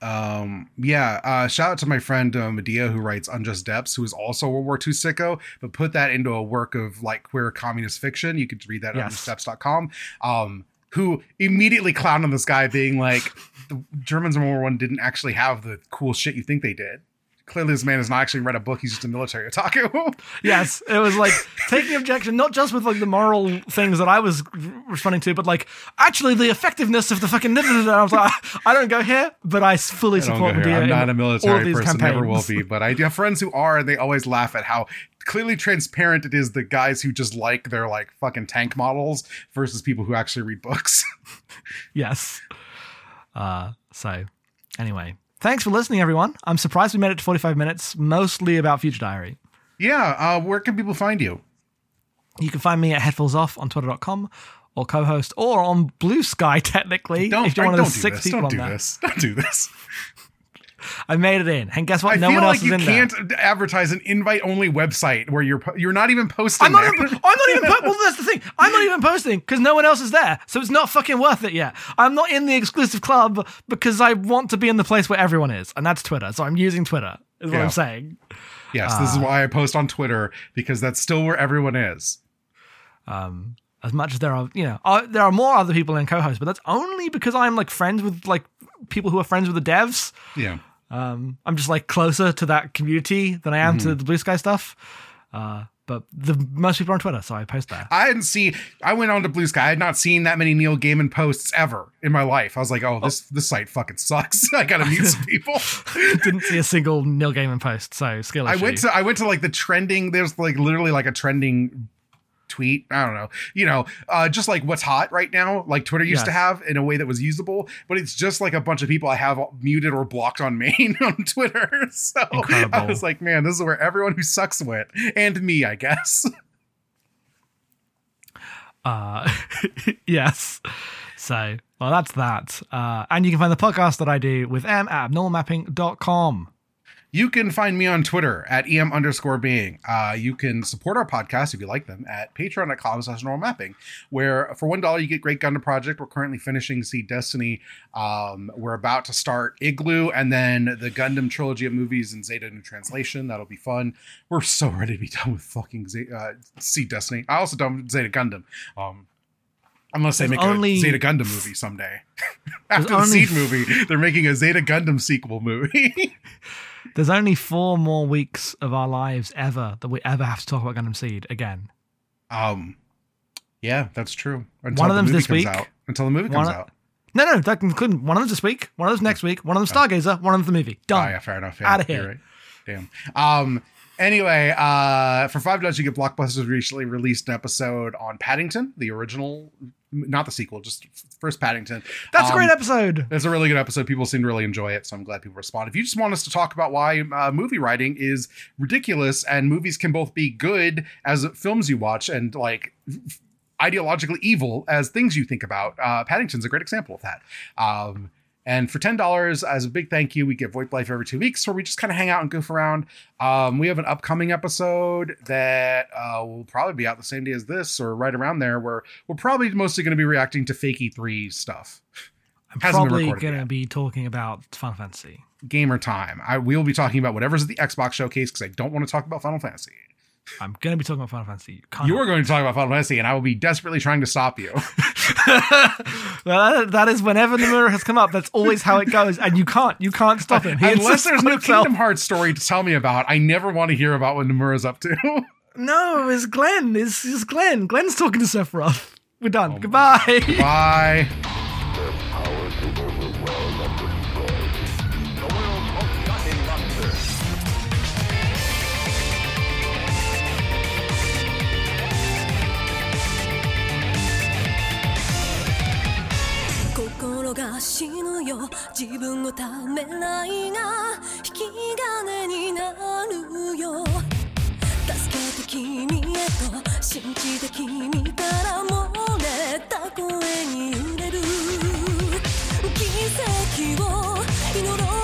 [SPEAKER 2] Um, yeah, uh, shout out to my friend uh, Medea who writes Unjust Depths, who is also a World War II sicko, but put that into a work of like queer communist fiction. You could read that
[SPEAKER 1] Yes.
[SPEAKER 2] on unjustdepths.com. Um, who immediately clowned on this guy being like, the Germans in World War One didn't actually have the cool shit you think they did. Clearly, this man has not actually read a book. He's just a military otaku.
[SPEAKER 1] Yes, it was like taking objection, not just with like the moral things that I was responding to, but like actually the effectiveness of the fucking. da- da- da- da. I was like, I don't go here, but I fully
[SPEAKER 2] I
[SPEAKER 1] support
[SPEAKER 2] go. I'm not a military person, never will be. But I do have friends who are, and they always laugh at how clearly transparent it is the guys who just like their like fucking tank models versus people who actually read books.
[SPEAKER 1] Yes. Uh, so, anyway, thanks for listening, everyone. I'm surprised we made it to 45 minutes, mostly about Future Diary.
[SPEAKER 2] yeah, uh, where can people find you?
[SPEAKER 1] You can find me at headfullsoff on twitter.com or Cohost or on Bluesky, technically.
[SPEAKER 2] Don't,
[SPEAKER 1] if you're
[SPEAKER 2] I-
[SPEAKER 1] one of
[SPEAKER 2] don't
[SPEAKER 1] those
[SPEAKER 2] do
[SPEAKER 1] six
[SPEAKER 2] this.
[SPEAKER 1] people
[SPEAKER 2] Don't
[SPEAKER 1] on
[SPEAKER 2] do
[SPEAKER 1] there.
[SPEAKER 2] this. Don't do this.
[SPEAKER 1] I made it in. And guess what?
[SPEAKER 2] I
[SPEAKER 1] no one else
[SPEAKER 2] like
[SPEAKER 1] is in there.
[SPEAKER 2] You can't advertise an invite-only website where you're you're not even posting.
[SPEAKER 1] I'm not even. I'm not even. Po- well, that's the thing. I'm not even posting because no one else is there, so it's not fucking worth it yet. I'm not in the exclusive club because I want to be in the place where everyone is, and that's Twitter. So I'm using Twitter. Is what
[SPEAKER 2] Yeah.
[SPEAKER 1] I'm saying.
[SPEAKER 2] yes, this
[SPEAKER 1] Ah.
[SPEAKER 2] is why I post on Twitter because that's still where everyone is.
[SPEAKER 1] Um, as much as there are, you know, uh, there are more other people in Cohost, but that's only because I'm like friends with like people who are friends with the devs.
[SPEAKER 2] Yeah.
[SPEAKER 1] Um, I'm just like closer to that community than I am to
[SPEAKER 2] Mm-hmm.
[SPEAKER 1] the Bluesky stuff. Uh, but the most people are on Twitter, so I post there.
[SPEAKER 2] I didn't see. I went on to Bluesky. I had not seen that many Neil Gaiman posts ever in my life. I was like, oh, this this site fucking sucks. I gotta mute some people.
[SPEAKER 1] Didn't see a single Neil Gaiman post, so skill
[SPEAKER 2] I went to I went to like the trending. There's like literally like a trending tweet. I don't know. You know, uh, just like what's hot right now, like Twitter used to have in a way that was usable. But it's just like a bunch of people I have muted or blocked on main on Twitter. So I was like, man, this is where everyone who sucks went, and me, I guess.
[SPEAKER 1] Uh, yes. So, well, that's that. Uh, and you can find the podcast that I do with M at abnormalmapping.com.
[SPEAKER 2] You can find me on Twitter at em underscore being. Uh, you can support our podcast if you like them at patreon.com slash normal mapping, where for one dollar you get Great Gundam Project. We're currently finishing Seed Destiny. Um, we're about to start Igloo and then the Gundam trilogy of movies and Zeta New Translation. That'll be fun. We're so ready to be done with fucking Z- uh, Seed Destiny. I also done with Zeta Gundam. Um, unless they
[SPEAKER 1] There's
[SPEAKER 2] make
[SPEAKER 1] only-
[SPEAKER 2] a Zeta Gundam movie someday. After the
[SPEAKER 1] only-
[SPEAKER 2] Seed movie, they're making a Zeta Gundam sequel movie.
[SPEAKER 1] There's only four more weeks of our lives ever that we ever have to talk about Gundam Seed again.
[SPEAKER 2] Um, yeah, that's true. Until
[SPEAKER 1] One of
[SPEAKER 2] the
[SPEAKER 1] them's
[SPEAKER 2] movie
[SPEAKER 1] this week.
[SPEAKER 2] Out. Until the movie comes
[SPEAKER 1] of-
[SPEAKER 2] out.
[SPEAKER 1] No, no, that including one of them's this week, one of them's next week, one of them's Stargazer, one of them's the movie.
[SPEAKER 2] Oh,
[SPEAKER 1] Done.
[SPEAKER 2] yeah, fair enough. Yeah,
[SPEAKER 1] Outta
[SPEAKER 2] you're
[SPEAKER 1] here.
[SPEAKER 2] right. Damn. Um. Anyway, uh, for five dollars, you get Blockbusters recently released an episode on Paddington, the original, not the sequel, just first Paddington.
[SPEAKER 1] That's a
[SPEAKER 2] Um,
[SPEAKER 1] great episode.
[SPEAKER 2] It's a really good episode. People seem to really enjoy it, so I'm glad people respond. If you just want us to talk about why uh, movie writing is ridiculous and movies can both be good as films you watch and like ideologically evil as things you think about, uh, Paddington's a great example of that. Um, and for ten dollars, as a big thank you, we get VoIP Life every two weeks, where we just kind of hang out and goof around. Um, we have an upcoming episode that uh, will probably be out the same day as this, or right around there, where we're probably mostly going to be reacting to Fakey Three stuff.
[SPEAKER 1] I'm
[SPEAKER 2] hasn't
[SPEAKER 1] probably going to be talking about Final Fantasy.
[SPEAKER 2] gamer time. I will be talking about whatever's at the Xbox showcase because I don't want to talk about Final Fantasy.
[SPEAKER 1] I'm going to be talking about Final Fantasy. You can't
[SPEAKER 2] You are going to talk about Final Fantasy, and I will be desperately trying to stop you.
[SPEAKER 1] well, that, is whenever Nomura has come up. That's always how it goes, and you can't, you can't stop him. He
[SPEAKER 2] Unless there's no
[SPEAKER 1] himself.
[SPEAKER 2] Kingdom Hearts story to tell me about, I never want to hear about what Nomura's up to.
[SPEAKER 1] No, it's Glenn. It's, it's Glenn. Glenn's talking to Sephiroth. We're done. Oh Goodbye.
[SPEAKER 2] Bye.
[SPEAKER 3] よ。自分をためらいが引き金になるよ。助けて君へと信じて君から漏れた声に揺れる。奇跡を祈ろう。